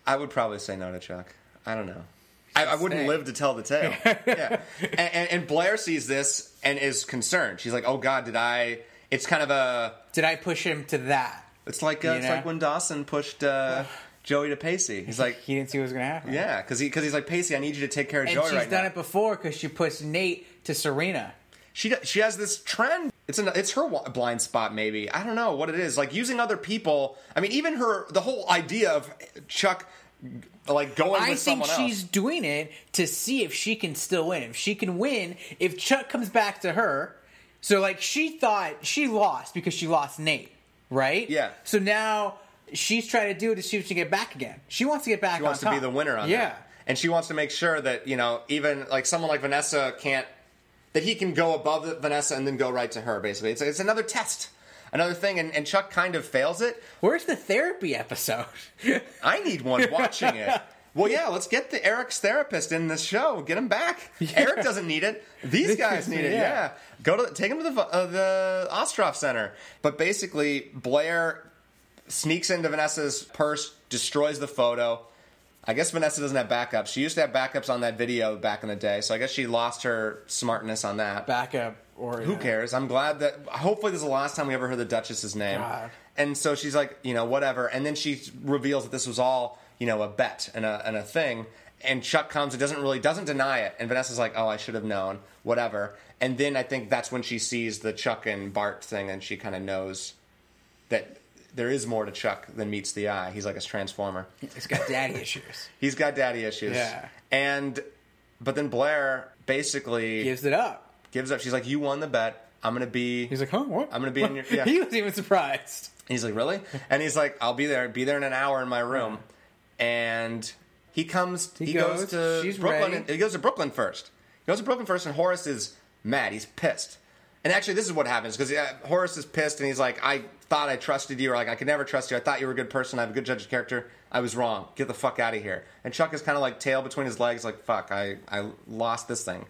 I would probably say no to Chuck. I don't know. I, I wouldn't live to tell the tale. yeah. And, and, and Blair sees this and is concerned. She's like, "Oh God, did I?" It's kind of a. Did I push him to that? It's like uh, You it's know? like when Dawson pushed uh, Joey to Pacey. He's like, He didn't see what was gonna happen. "Yeah," because he because he's like, "Pacey, I need you to take care of and Joey she's right done now." it before because she puts Nate to Serena. she do- she has this trend. It's an it's her wa- blind spot maybe. I don't know what it is. Like using other people. I mean, even her the whole idea of Chuck like going I think she's else. doing it to see if she can still win. If she can win, if Chuck comes back to her. So, like, she thought she lost because she lost Nate, right? Yeah. So now she's trying to do it to see if she can get back again. She wants to get back She wants to be the winner on yeah. that. And she wants to make sure that, you know, even like someone like Vanessa can't that he can go above the- Vanessa and then go right to her, basically. It's, it's another test. Another thing, and, and Chuck kind of fails it. Where's the therapy episode? I need one watching it. Well, yeah, let's get the Eric's therapist in this show. Get him back. Eric doesn't need it. These guys need it. Yeah. Yeah, go to take him to the uh, the Ostroff Center. But basically, Blair sneaks into Vanessa's purse, destroys the photo. I guess Vanessa doesn't have backups. She used to have backups on that video back in the day, so I guess she lost her smartness on that. Backup or Who cares? I'm glad that. Hopefully, this is the last time we ever heard the Duchess's name. God. And so she's like, you know, whatever. And then she reveals that this was all, you know, a bet and a and a thing. And Chuck comes and doesn't really doesn't deny it. And Vanessa's like, oh, I should have known, whatever. And then I think that's when she sees the Chuck and Bart thing, and she kind of knows that there is more to Chuck than meets the eye. He's like a transformer. He's got daddy issues. He's got daddy issues. Yeah. And but then Blair basically Gives it up. Gives up. She's like, you won the bet. I'm gonna be. He's like, huh? What? I'm gonna be in your- yeah. he was even surprised. He's like, really? And he's like, I'll be there. Be there in an hour in my room. And he comes. He, He goes, goes, to she's Brooklyn. ready. He goes to Brooklyn first. He goes to Brooklyn first, and Horace is mad. He's pissed. And actually, this is what happens because uh, Horace is pissed, and he's like, I thought I trusted you, or like I could never trust you. I thought you were a good person. I have a good judge of character. I was wrong. Get the fuck out of here. And Chuck is kind of like tail between his legs, like fuck. I I lost this thing.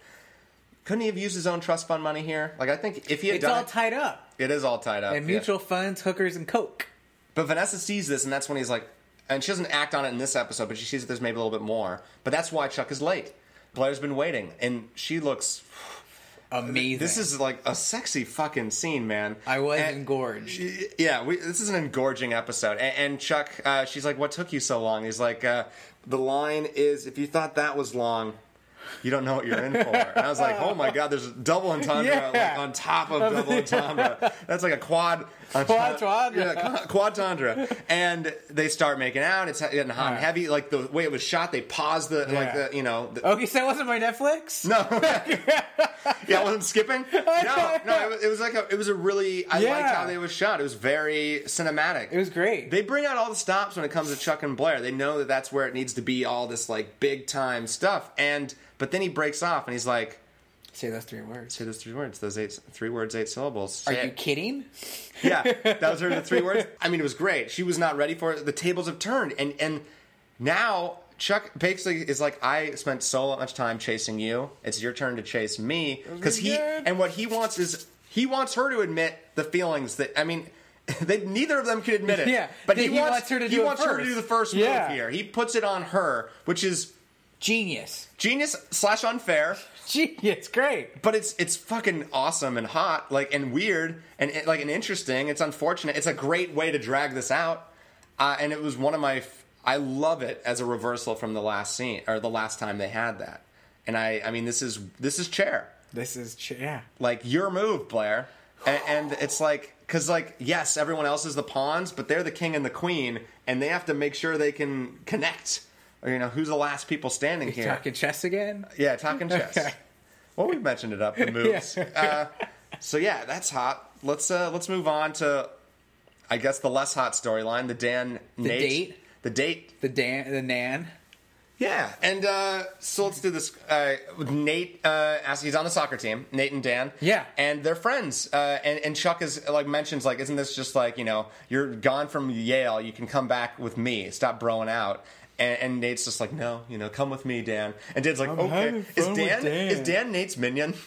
Couldn't he have used his own trust fund money here? Like I think if he had It's done all it, tied up. it is all tied up. And yeah. mutual funds, hookers, and coke. But Vanessa sees this, and that's when he's like, and she doesn't act on it in this episode, but she sees that there's maybe a little bit more. But that's why Chuck is late. Blair's been waiting, and she looks. Amazing. This is like a sexy fucking scene, man. I was And- engorged. Yeah, we, this is an engorging episode. And, and Chuck, uh, she's like, "What took you so long?" He's like, uh, "The line is, if you thought that was long." You don't know what you're in for. And I was like, oh my god, there's double entendre Yeah. like on top of double entendre. That's like a quad. Quadtendre. Yeah, quadtendre. And they start making out. It's getting hot and heavy. Like the way it was shot, they paused the like Yeah. the you know. The, Okay, so that wasn't my Netflix. no, yeah, I wasn't skipping. No, no, it was, it was like a, it was a really. I Yeah. liked how they was shot. It was very cinematic. It was great. They bring out all the stops when it comes to Chuck and Blair. They know that that's where it needs to be. All this like big time stuff. And but then he breaks off and he's like, Say those three words. "Say those three words. Those eight, three words, eight syllables." Are you it." kidding? Yeah, that was her the three words. I mean, it was great. She was not ready for it. The tables have turned, and and now Chuck basically is like, I spent so much time chasing you. It's your turn to chase me because he good. and what he wants is he wants her to admit the feelings that I mean. They, neither of them can admit it. Yeah, but he, he wants, wants her to he do it wants her to do the first Yeah. move here. He puts it on her, which is Genius. genius slash unfair Genius. Great. but it's it's fucking awesome and hot, like and weird and like and interesting. It's unfortunate. It's a great way to drag this out, uh, and it was one of my. f- I love it as a reversal from the last scene or the last time they had that. And I, I mean, this is this is chair This is chair. yeah. like your move, Blair. And, and it's like because like yes, everyone else is the pawns, but they're the king and the queen, and they have to make sure they can connect. Or you know, who's the last people standing here? Talking chess again. Yeah, talking chess. Okay. Well, we mentioned it up the moves. uh, so yeah, that's hot. Let's uh, let's move on to, I guess the less hot storyline, the Dan Nate, date? the date. The Dan, the Nan. Yeah, and uh, so let's do this. Uh, with Nate, uh, as he's on the soccer team, Nate and Dan. Yeah. and they're friends. Uh, and and Chuck is like mentions like, isn't this just like you know you're gone from Yale, you can come back with me. Stop broing out. And, and Nate's just like, no, you know, come with me, Dan. And Dan's like, okay, having is Dan, Dan." is Dan Nate's minion?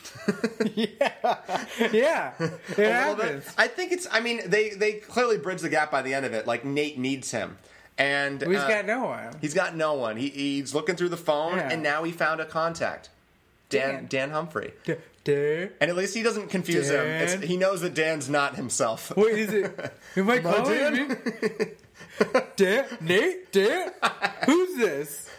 Yeah, yeah, it bit. happens. I think it's. I mean, they they clearly bridge the gap by the end of it. Like Nate needs him, and He's uh, got no one. He's got no one. He, he's looking through the phone, Yeah. and now he found a contact, Dan Dan. Dan Humphrey. Dan. And at least he doesn't confuse him. It's, he knows that Dan's not himself. Wait, is it? Am I calling Dan? Dan? Nate? Dan? Who's this?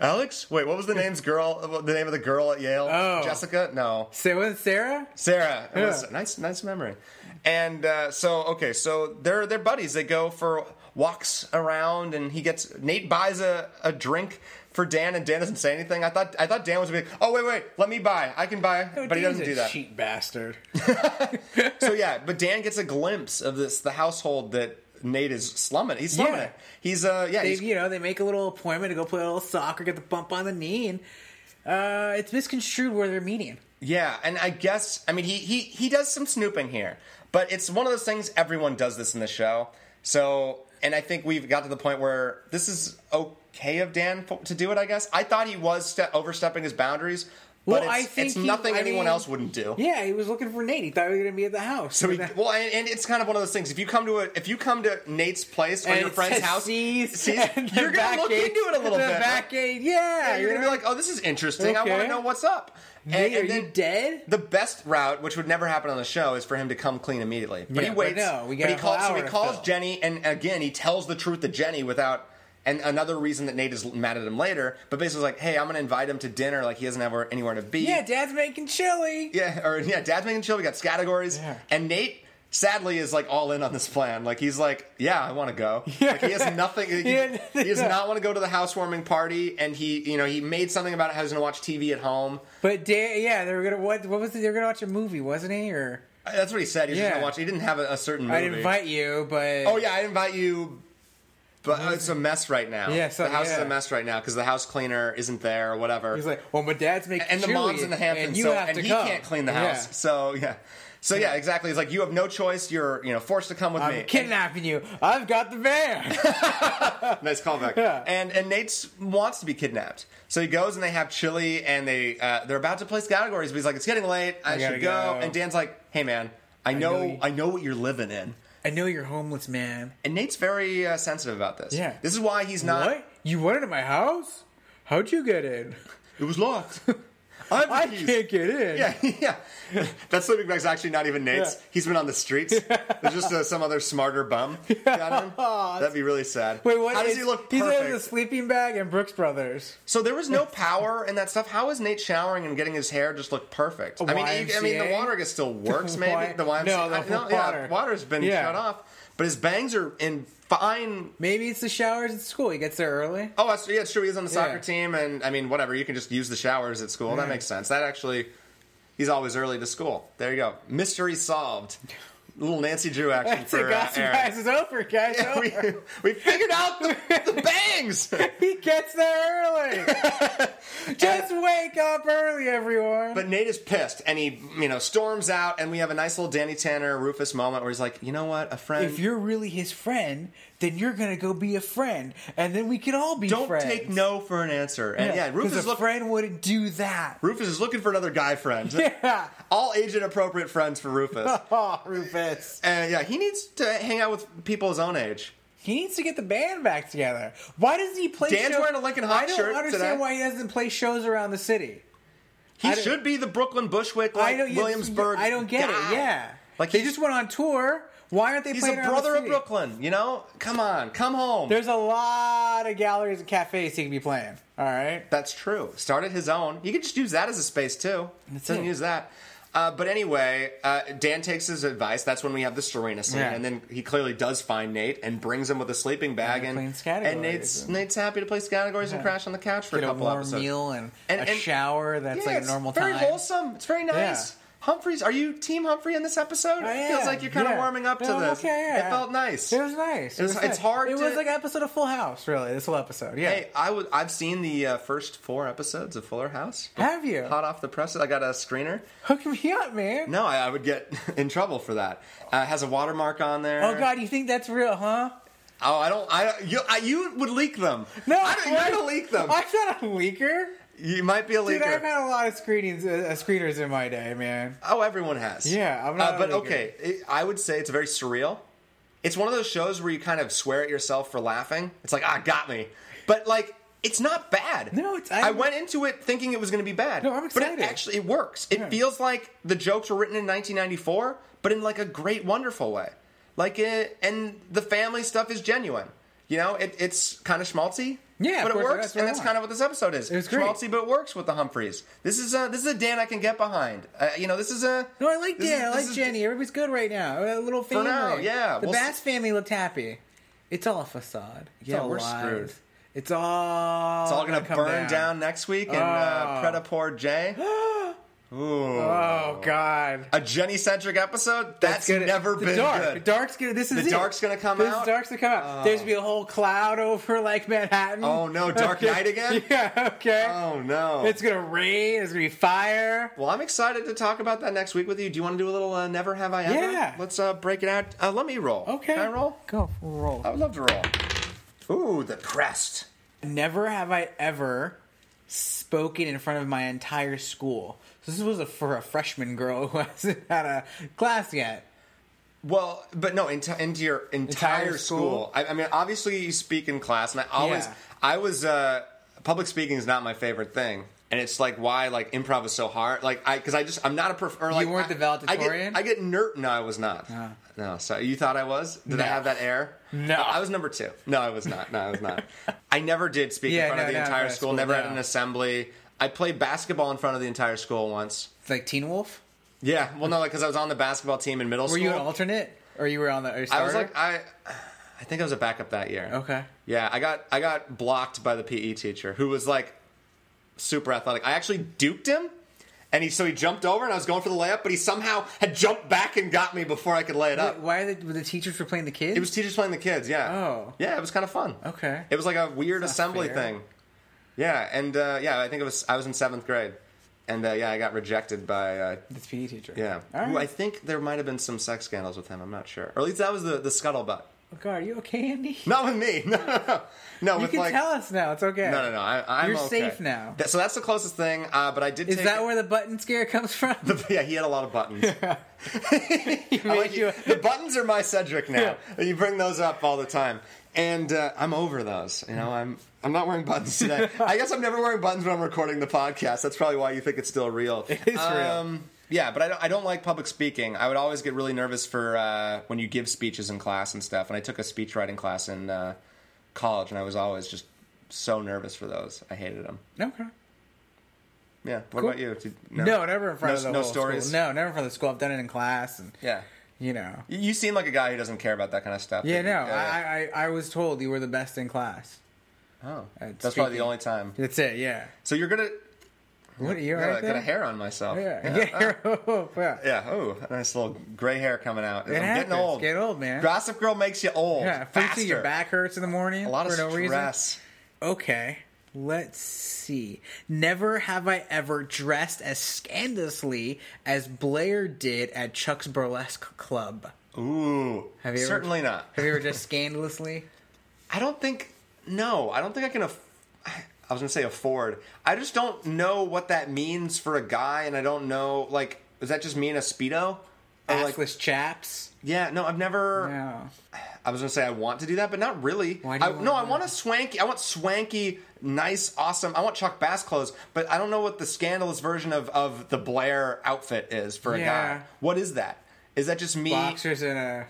Alex? Wait, what was the name's girl? The name of the girl at Yale? Oh. Jessica? No, what, Sarah? Sarah. It was nice, nice memory. And uh, so, okay, so they're they're buddies. They go for walks around, and he gets Nate buys a, a drink for Dan, and Dan doesn't say anything. I thought I thought Dan was gonna be like, oh wait, wait, let me buy. I can buy, but he doesn't do that. Cheap bastard. So yeah, but Dan gets a glimpse of this the household that Nate is slumming. He's slumming Yeah. it. He's uh yeah. They, He's, you know, they make a little appointment to go play a little soccer, get the bump on the knee, and uh, it's misconstrued where they're meeting. Yeah, and I guess I mean he he he does some snooping here, but it's one of those things everyone does this in the show. So, and I think we've got to the point where this is okay of Dan to do it. I guess I thought he was ste- overstepping his boundaries, but Well, it's, I think it's he- nothing I anyone mean- else wouldn't do. Yeah, he was looking for Nate. He thought he was going to be at the house. So he, well, and, and it's kind of one of those things. If you come to a, if you come to Nate's place or and your friend's house, and the you're gonna look gate- into it a little the bit. back gate, yeah, Yeah, you're gonna be like, oh, this is interesting. I want to know what's up. Nate, are then you dead? The best route, which would never happen on the show, is for him to come clean immediately. But Yeah, he but waits. no, we got but he calls. So he calls. Jenny, and again, he tells the truth to Jenny without. And another reason that Nate is mad at him later, but basically like, hey, I'm gonna invite him to dinner. Like he doesn't have anywhere to be. Yeah, Dad's making chili. Yeah, or yeah, Dad's making chili. We got categories, Yeah. and Nate sadly is like all in on this plan. Like he's like, yeah, I want to go. Like he has nothing. He, Yeah. he does not want to go to the housewarming party, and he, you know, he made something about how he's going to watch TV at home. But Dan, yeah, they were gonna what? What was it? They were gonna watch a movie, wasn't he? Or uh, That's what he said. He was just Yeah. going to watch. He didn't have a, a certain movie. I'd invite you, but Oh yeah, I invite you. But uh, it's a mess right now. Yeah, so- the house is yeah. a mess right now because the house cleaner isn't there or whatever. he's like, "Well, my dad's making and the chili, mom's in the Hamptons, and you so have and to he come." can't clean the Yeah. house. So yeah, So yeah, exactly. It's like you have no choice. You're you know forced to come with me. I'm kidnapping you. I've got the van. nice callback. Yeah. And and Nate wants to be kidnapped, so he goes and they have chili and they uh, they're about to place categories, but he's like, it's getting late. I, I gotta should go. go. And Dan's like, hey man, I know know you- I know what you're living in. I know you're homeless, man. And Nate's very uh, sensitive about this. Yeah. This is why he's not. what? You went into my house? How'd you get in? It was locked. I have the I keys. can't get in. Yeah, yeah. That sleeping bag's actually not even Nate's. Yeah. He's been on the streets. There's just uh, some other smarter bum. got him. That'd be really sad. Wait, what? How does he look He's in a sleeping bag and Brooks Brothers. So there was no power in that stuff. How is Nate showering and getting his hair just look perfect? I mean, I mean, the water still works. Maybe Y- the YMCA. no, the I- water. Yeah, water's been Yeah. shut off, but his bangs are in fine. Maybe it's the showers at school. He gets there early. Oh, that's, yeah, it's true. He's on the soccer Yeah. team, and I mean, whatever. You can just use the showers at school. That makes sense. That actually, he's always early to school. There you go. Mystery solved. Little Nancy Drew action That's for uh. Aaron. guys, it's over, guys. Yeah, we, over. we figured out the, the bangs. he gets there early. Just wake up early, everyone. But Nate is pissed, and he, you know, storms out, and we have a nice little Danny Tanner Rufus moment where he's like, you know what, a friend. if you're really his friend, then you're gonna go be a friend, and then we can all be don't friends. take no for an answer, and yeah, Rufus is a look, friend wouldn't do that. Rufus is looking for another guy friend. Yeah. All age appropriate friends for Rufus. Oh, Rufus. and yeah, he needs to hang out with people his own age. He needs to get the band back together. Why doesn't he play? Dan's shows? wearing a Lincoln I don't shirt understand today. why he doesn't play shows around the city. He I should be the Brooklyn Bushwick, I like don't. Williamsburg. I don't get guy. it. Yeah, Like they just went on tour. Why aren't they playing? He's a brother the of? Brooklyn. You know, come on, come home. There's a lot of galleries and cafes he can be playing. All right. That's true. Started his own. You could just use that as a space too. That's Doesn't it. use that. Uh, but anyway, uh, Dan takes his advice. That's when we have the Serena scene, Yeah. and then he clearly does find Nate and brings him with a sleeping bag, they're and and Nate's and- Nate's happy to play categories and crash on the couch for Get a a couple warm episodes. meal and, And- a shower that's Yeah, like a it's normal very wholesome. It's very nice. Yeah. Humphreys, are you Team Humphrey in this episode? I it feels like you're kind of warming up to No, this. Okay, yeah. It felt nice. It was nice. It It's- was it's nice. hard It to- was like an episode of Full House, really. This whole episode. Yeah. Hey, I would. I've seen the uh, first four episodes of Fuller House. Have you? Hot off the presses. I got a screener. Hook me up, man. No, I, I would get in trouble for that. Uh, it has a watermark on there. Oh God, you think that's real, huh? Oh, I don't. I you. I, you would leak them. No, I don't, you're what? gonna leak them. I'm not a leaker. You might be a Dude, I've leaker. had a lot of screenings, uh, screeners in my day, man. oh, everyone has. Yeah, I'm not Uh, but leaker. okay, it, I would say it's very surreal. It's one of those shows where you kind of swear at yourself for laughing. It's like, ah, got me. But like, it's not bad. No, it's- I, I- went into it thinking it was going to be bad. No, I'm excited. But it actually it works. It Yeah. feels like the jokes were written in 1994, but in like a great, wonderful way. Like it, and the family stuff is genuine. You know, it, it's kind of schmaltzy. Yeah, but it course, works, that's and that's kind of what this episode is. It was great. Schmaltzy, but it works with the Humphreys. This is a this is a Dan I can get behind. Uh, you know, this is a No, I like Dan. is- I like is- Jenny. Everybody's good right now. A little family. now, yeah. The We'll Bass family looked happy. It's all a facade. It's Yeah, all we're lies. screwed. It's all. It's all gonna come burn down. next week in uh, Oh. Predator J. Ooh. Oh God. A Jenny centric episode? That's, gonna- never the been dark. good. The dark's gonna. This is The it. dark's gonna come this out? dark's gonna come out. There's gonna be a whole cloud over like Manhattan. Oh, no, Dark Knight again? yeah. Okay. Oh no. It's gonna rain. It's gonna be fire. well, I'm excited to talk about that next week with you. Do you want to do a little uh, Never Have I Ever? Yeah. Let's uh, break it out. Uh, let me roll. Okay. Can I roll? Go roll. I would love to roll. Ooh, the crest. Never have I ever spoken in front of my entire school. So this was a, for a freshman girl who hasn't had a class yet. Well, but no, into, into your entire, Entire school. school? I, I mean, obviously you speak in class, and I always, Yeah. I was, uh, public speaking is not my favorite thing. And it's like why like improv is so hard. Like I because I just I'm not a prof- or like you weren't I- the valedictorian? I get, I get nerd. No, I was not. Ah. No, so you thought I was? Did I have that air? No. I was number two. No, I was not. No, I was not. I never did speak Yeah, in front of the no, entire school. school, Never had an assembly. I played basketball in front of the entire school once. Like Teen Wolf. Yeah, well, no, like because I was on the basketball team in middle Were school. Were you an alternate, or you were on the? I was like I, I think I was a backup that year. okay. Yeah, I got I got blocked by the PE teacher who was like super athletic. I actually duped him, and he so he jumped over and I was going for the layup, but he somehow had jumped back and got me before I could lay it up. Why are the, were the teachers were playing the kids? It was teachers playing the kids. Yeah. Oh. Yeah, it was kind of fun. okay. It was like a weird assembly fair. thing. Yeah, and uh, yeah, I think it was I was in seventh grade. and uh, yeah, I got rejected by uh, This PE teacher. yeah. All Who I think there might have been some sex scandals with him. I'm not sure, or at least that was the the scuttlebutt. Oh, God, are you okay, Andy? Not with me. No, no, no. No, you with can like tell us now. It's okay. no, no, no. I, I'm You're okay. safe now. That- so that's the closest thing. Uh, but I did. Is that where the button scare comes from? yeah, he had a lot of buttons. Like you- the buttons are my Cedric now. You bring those up all the time, and uh, I'm over those. You know, I'm I'm not wearing buttons today. I guess I'm never wearing buttons when I'm recording the podcast. That's probably why you think it's still real. It is real. Um, yeah, but I don't, I don't like public speaking. I would always get really nervous for uh, when you give speeches in class and stuff. And I took a speech writing class in uh, college, and I was always just so nervous for those. I hated them. okay. Yeah. What Cool. about you? Did- No, never in front No- of the no stories? school. No, never in front of the school. I've done it in class, and Yeah. You know. You- You seem like a guy who doesn't care about that kind of stuff. Yeah, no. Yeah. I, I I was told you were the best in class. Oh, Uh, that's probably the only time. That's it. Yeah. So you're gonna. What are you I right got, a hair on myself. Yeah. Yeah. Yeah. yeah. Yeah. Oh, nice little gray hair coming out. It I'm happens. getting old. Get old, man. Gossip Girl makes you old. Yeah. Faster. your back hurts in the morning A lot of for no reason. stress. Okay. Let's see. Never have I ever dressed as scandalously as Blair did at Chuck's Burlesque Club. Ooh. Have you ever- Certainly not. Have you ever dressed scandalously? I don't think. No, I don't think I can. Aff- I was gonna say afford. I just don't know what that means for a guy, and I don't know. Like, does that just mean a speedo? Or like, Assless chaps? yeah, no, I've never. No. I was gonna say I want to do that, but not really. Why do you I, no, I want a swanky. I want swanky, nice, awesome. I want Chuck Bass clothes, but I don't know what the scandalous version of of the Blair outfit is for a Yeah. guy. What is that? Is that just me Boxers and a.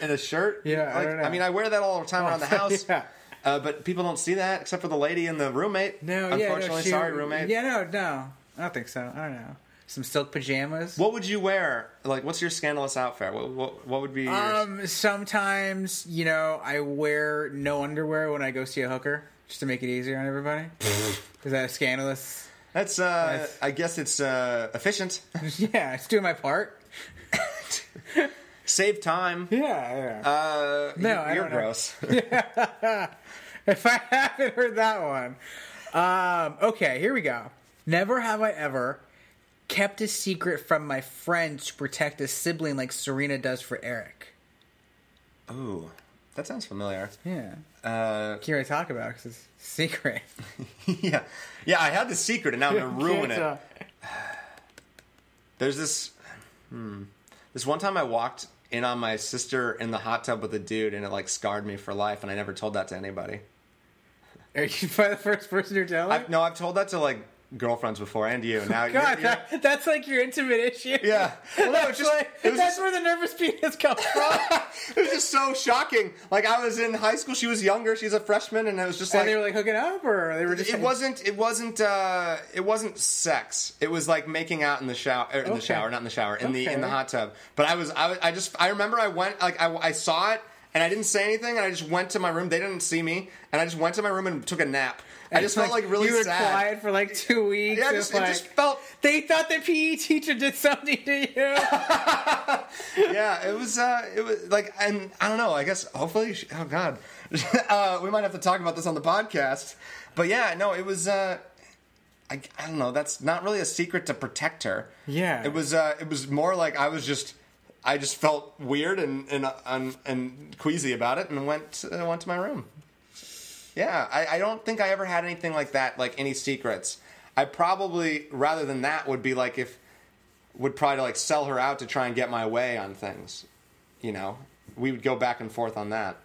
in a shirt? Yeah, I like, don't know. mean, I wear that all the time around the house. Yeah. Uh, but people don't see that except for the lady and the roommate. No, yeah. unfortunately, no, she- sorry, roommate. Yeah, no, no. I don't think so. I don't know. Some silk pajamas. What would you wear? Like, what's your scandalous outfit? What what, what would be yours? Um, sometimes, you know, I wear no underwear when I go see a hooker, just to make it easier on everybody. Is that scandalous? That's uh, That's- I guess it's uh, efficient. yeah, it's doing my part. Save time. Yeah, yeah. Uh, No, you- you're gross. if I haven't heard that one. Um, okay, here we go. Never have I ever kept a secret from my friend to protect a sibling like Serena does for Eric. Ooh, that sounds familiar. Yeah. Uh, Can't really talk about because it's secret. yeah, yeah. I had the secret, and now I'm gonna ruin it. talk. There's this. Hmm. This one time I walked in on my sister in the hot tub with a dude, and it like scarred me for life. And I never told that to anybody. Are you probably the first person you're telling? I've, no, I've told that to like girlfriends before, and you. Now, you're- God, you're- that, that's like your intimate issue. yeah. Well, no, That's, just, like, it was that's just, where the nervous penis comes from. it was just so shocking. Like I was in high school, she was younger, she's a freshman, and it was just and like they were like hooking up, or they were just. it wasn't it wasn't uh it wasn't sex it was like making out in the shower er, in the shower not in the shower in the in the hot tub but i was I, I just i remember i went like I, I saw it and i didn't say anything and i just went to my room they didn't see me and i just went to my room and took a nap i just felt like really you were sad quiet for like two weeks. yeah just, like, it just felt they thought the PE teacher did something to you. yeah it was uh it was like and i don't know i guess hopefully she, oh god uh we might have to talk about this on the podcast but yeah no it was uh I, I don't know. That's not really a secret to protect her. Yeah. it was. Uh, it was more like I was just. I just felt weird and and and, and queasy about it, and went uh, went to my room. Yeah, I, I don't think I ever had anything like that, like any secrets. I probably rather than that would be like if would probably like sell her out to try and get my way on things. You know, we would go back and forth on that.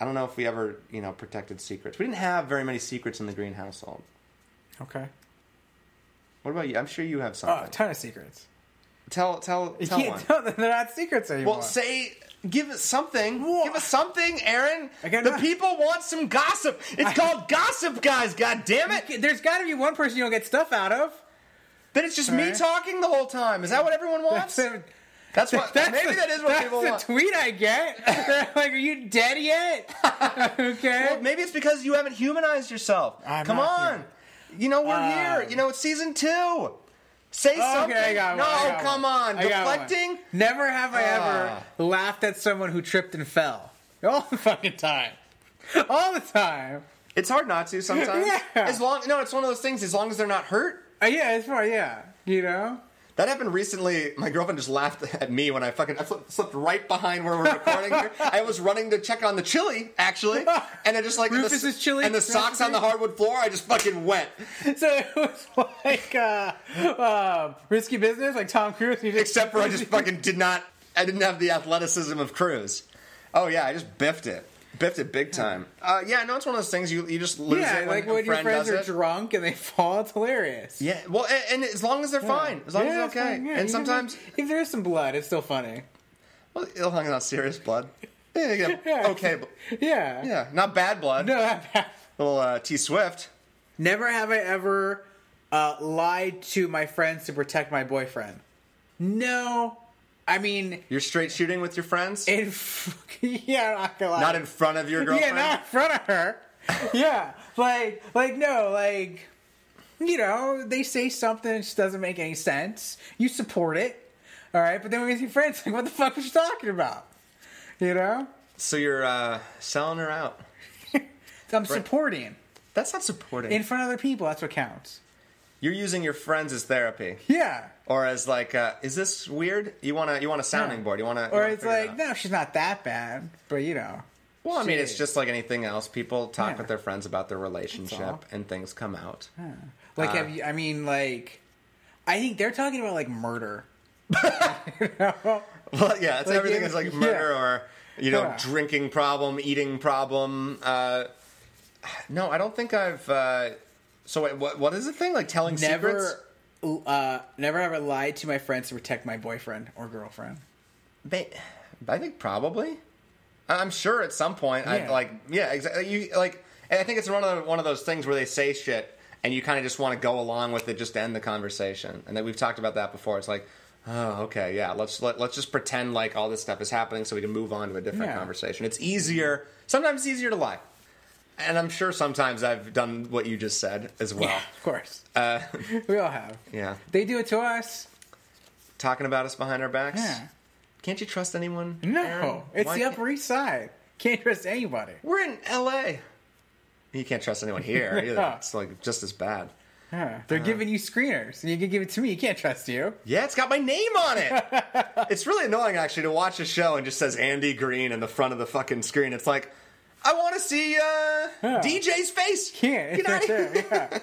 I don't know if we ever you know protected secrets. We didn't have very many secrets in the Green household. okay. What about you? I'm sure you have some. Oh, something. a ton of secrets. Tell tell tell one. they're not secrets anymore. Well, say give us something. Wha- Give us something, Aaron. Got the nothing. people want some gossip. It's I- called Gossip Guys. God damn it! There's got to be one person you don't get stuff out of. Then it's just me Alright. talking the whole time. Is that what everyone wants? That's, That's what. that's maybe the, that is what that's people the want. tweet I get. They're like, are you dead yet? okay. Well, maybe it's because you haven't humanized yourself. I'm Come not on. human. You know we're Um, here. You know it's season two. Say something. Okay, I got one. no, come on. I got one. Deflecting. Never have I Ah. ever laughed at someone who tripped and fell. All the fucking time. All the time. It's hard not to sometimes. Yeah. As long no, it's one of those things. As long as they're not hurt. Uh, yeah, it's fine. Yeah, you know. That happened recently. My girlfriend just laughed at me when I fucking I slipped, slipped right behind where we're recording. here. I was running to check on the chili, actually, and I just like and the, Rufus's chili and the socks on the hardwood floor. I just fucking went. So it was like uh, uh, risky business, like Tom Cruise. Except for I just fucking did not. I didn't have the athleticism of Cruise. Oh yeah, I just biffed it. Biffed it big time. Uh, yeah, no, it's one of those things you you just lose yeah, it when like a when your friend friends are it. drunk and they fall, it's hilarious. Yeah, well, and, and as long as they're fine, as long Yeah, as it's they're okay, fine, yeah. and Even sometimes if, if there is some blood, it's still funny. well, as long as not serious blood. Yeah, yeah, Yeah. okay, Yeah. yeah, not bad blood. No, not bad. Little uh, T Swift. Never have I ever uh, lied to my friends to protect my boyfriend. No, I mean, You're straight shooting with your friends, in yeah, I'm not gonna lie. not in front of your girlfriend. yeah, not in front of her. yeah, like, like no, like, you know, they say something that just doesn't make any sense. You support it, all right, but then when we see friends, like, what the fuck was you talking about? You know, So you're uh, selling her out. I'm supporting That's not supporting. in front of other people. That's what counts. you're using your friends as therapy, Yeah. Or as like, uh, is this weird? You want to you want a sounding board? You want to? Or it's like, no, she's not that bad, but you know. Well, I mean, it's just like anything else. People talk Yeah. with their friends about their relationship, all. and things come out. Like, Uh, have you? I mean, like, I think they're talking about like murder. Well, yeah, it's Like, everything is like yeah. murder or you know Yeah. drinking problem, eating problem. Uh, no, I don't think I've. Uh, so wait, what? What is the thing like telling secrets? Never, uh, never have I lied to my friends to protect my boyfriend or girlfriend. Ba- I think probably. I'm sure at some point. I Yeah. like yeah, exactly. You like, and I think it's one of the, one of those things where they say shit and you kind of just want to go along with it, just to end the conversation. And then we've talked about that before. It's like, oh, okay, yeah, let's let, let's just pretend like all this stuff is happening so we can move on to a different Yeah. conversation. It's easier. Sometimes it's easier to lie. And I'm sure sometimes I've done what you just said as well. Yeah, of course, Uh, we all have. yeah, They do it to us. talking about us behind our backs. Yeah. Can't you trust anyone? No, Aaron? it's Why the can't- Upper East Side. Can't trust anybody. We're in L.A. You can't trust anyone here either. Yeah. It's like just as bad. Yeah. They're giving you screeners, and you can give it to me. You can't trust you. Yeah, it's got my name on it. it's really annoying actually to watch a show and just says Andy Green in the front of the fucking screen. It's like, I want to see uh, DJ's face. Out of here. yeah.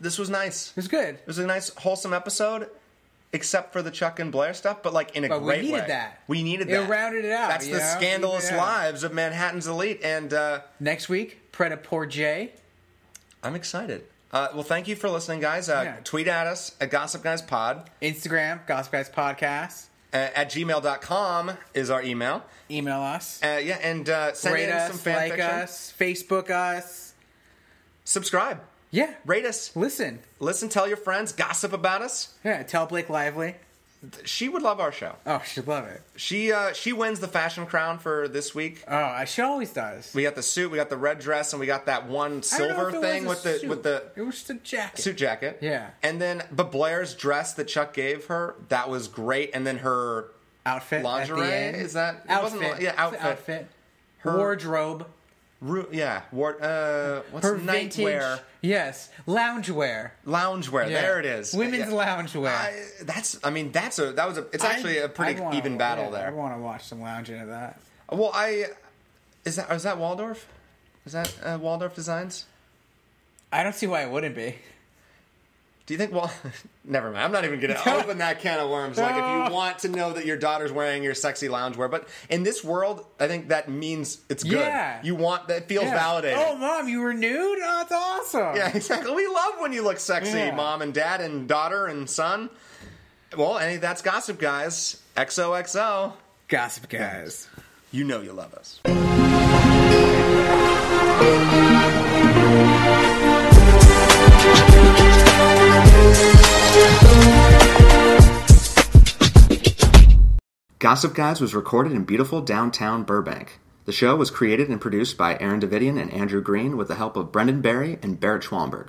It This was nice. It was good. It was a nice, wholesome episode, except for the Chuck and Blair stuff, but like in a But we great needed way. that. We needed It that. rounded it out, That's the know? scandalous it lives of Manhattan's elite, and uh, Next week, Pret-a-Poor-J. I'm excited. Uh, well, thank you for listening, guys. Uh, Yeah. Tweet at us at Gossip Guys Pod. Instagram, Gossip Guys Podcast. Uh, at gmail.com is our email. Email us. Uh, yeah, and uh, send Rate in us, some fan like fiction. us, Facebook us. Subscribe. Yeah. Rate us. Listen. Listen, tell your friends, gossip about us. Yeah, tell Blake Lively. She would love our show. Oh, she'd love it. She uh, she wins the fashion crown for this week. Oh, she always does. We got the suit, we got the red dress, and we got that one I don't know silver thing with the suit. with the It was a jacket. suit jacket. Yeah. And then but Blair's dress that Chuck gave her, that was great. And then her Outfit. Lingerie? At the end. Is that- it outfit? yeah, outfit. outfit. Her- Wardrobe. Ru- yeah, ward, uh, what's Her vintage. nightwear, Yes, loungewear. loungewear. Yeah. There it is. Women's Yeah. loungewear. I, that's. I mean, that's a. That was a. It's actually a I'd- pretty wanna- even battle yeah, I want to watch some lounging of that. Well, I. Is that is that Waldorf? Is that uh, Waldorf Designs? I don't see why it wouldn't be. Do you think? Well, never mind. I'm not even going to open that can of worms. Like, if you want to know that your daughter's wearing your sexy loungewear, but in this world, I think that means it's good. Yeah. You want that feels Yeah. validated. Oh, mom, you were nude? Oh, that's awesome. Yeah, exactly. We love when you look sexy, Yeah. mom and dad and daughter and son. Well, any that's gossip, guys. XOXO. Gossip guys. You know you love us. Gossip Guys was recorded in beautiful downtown Burbank. The show was created and produced by Aaron Davidian and Andrew Green with the help of Brendan Barry and Barrett Schwalmberg.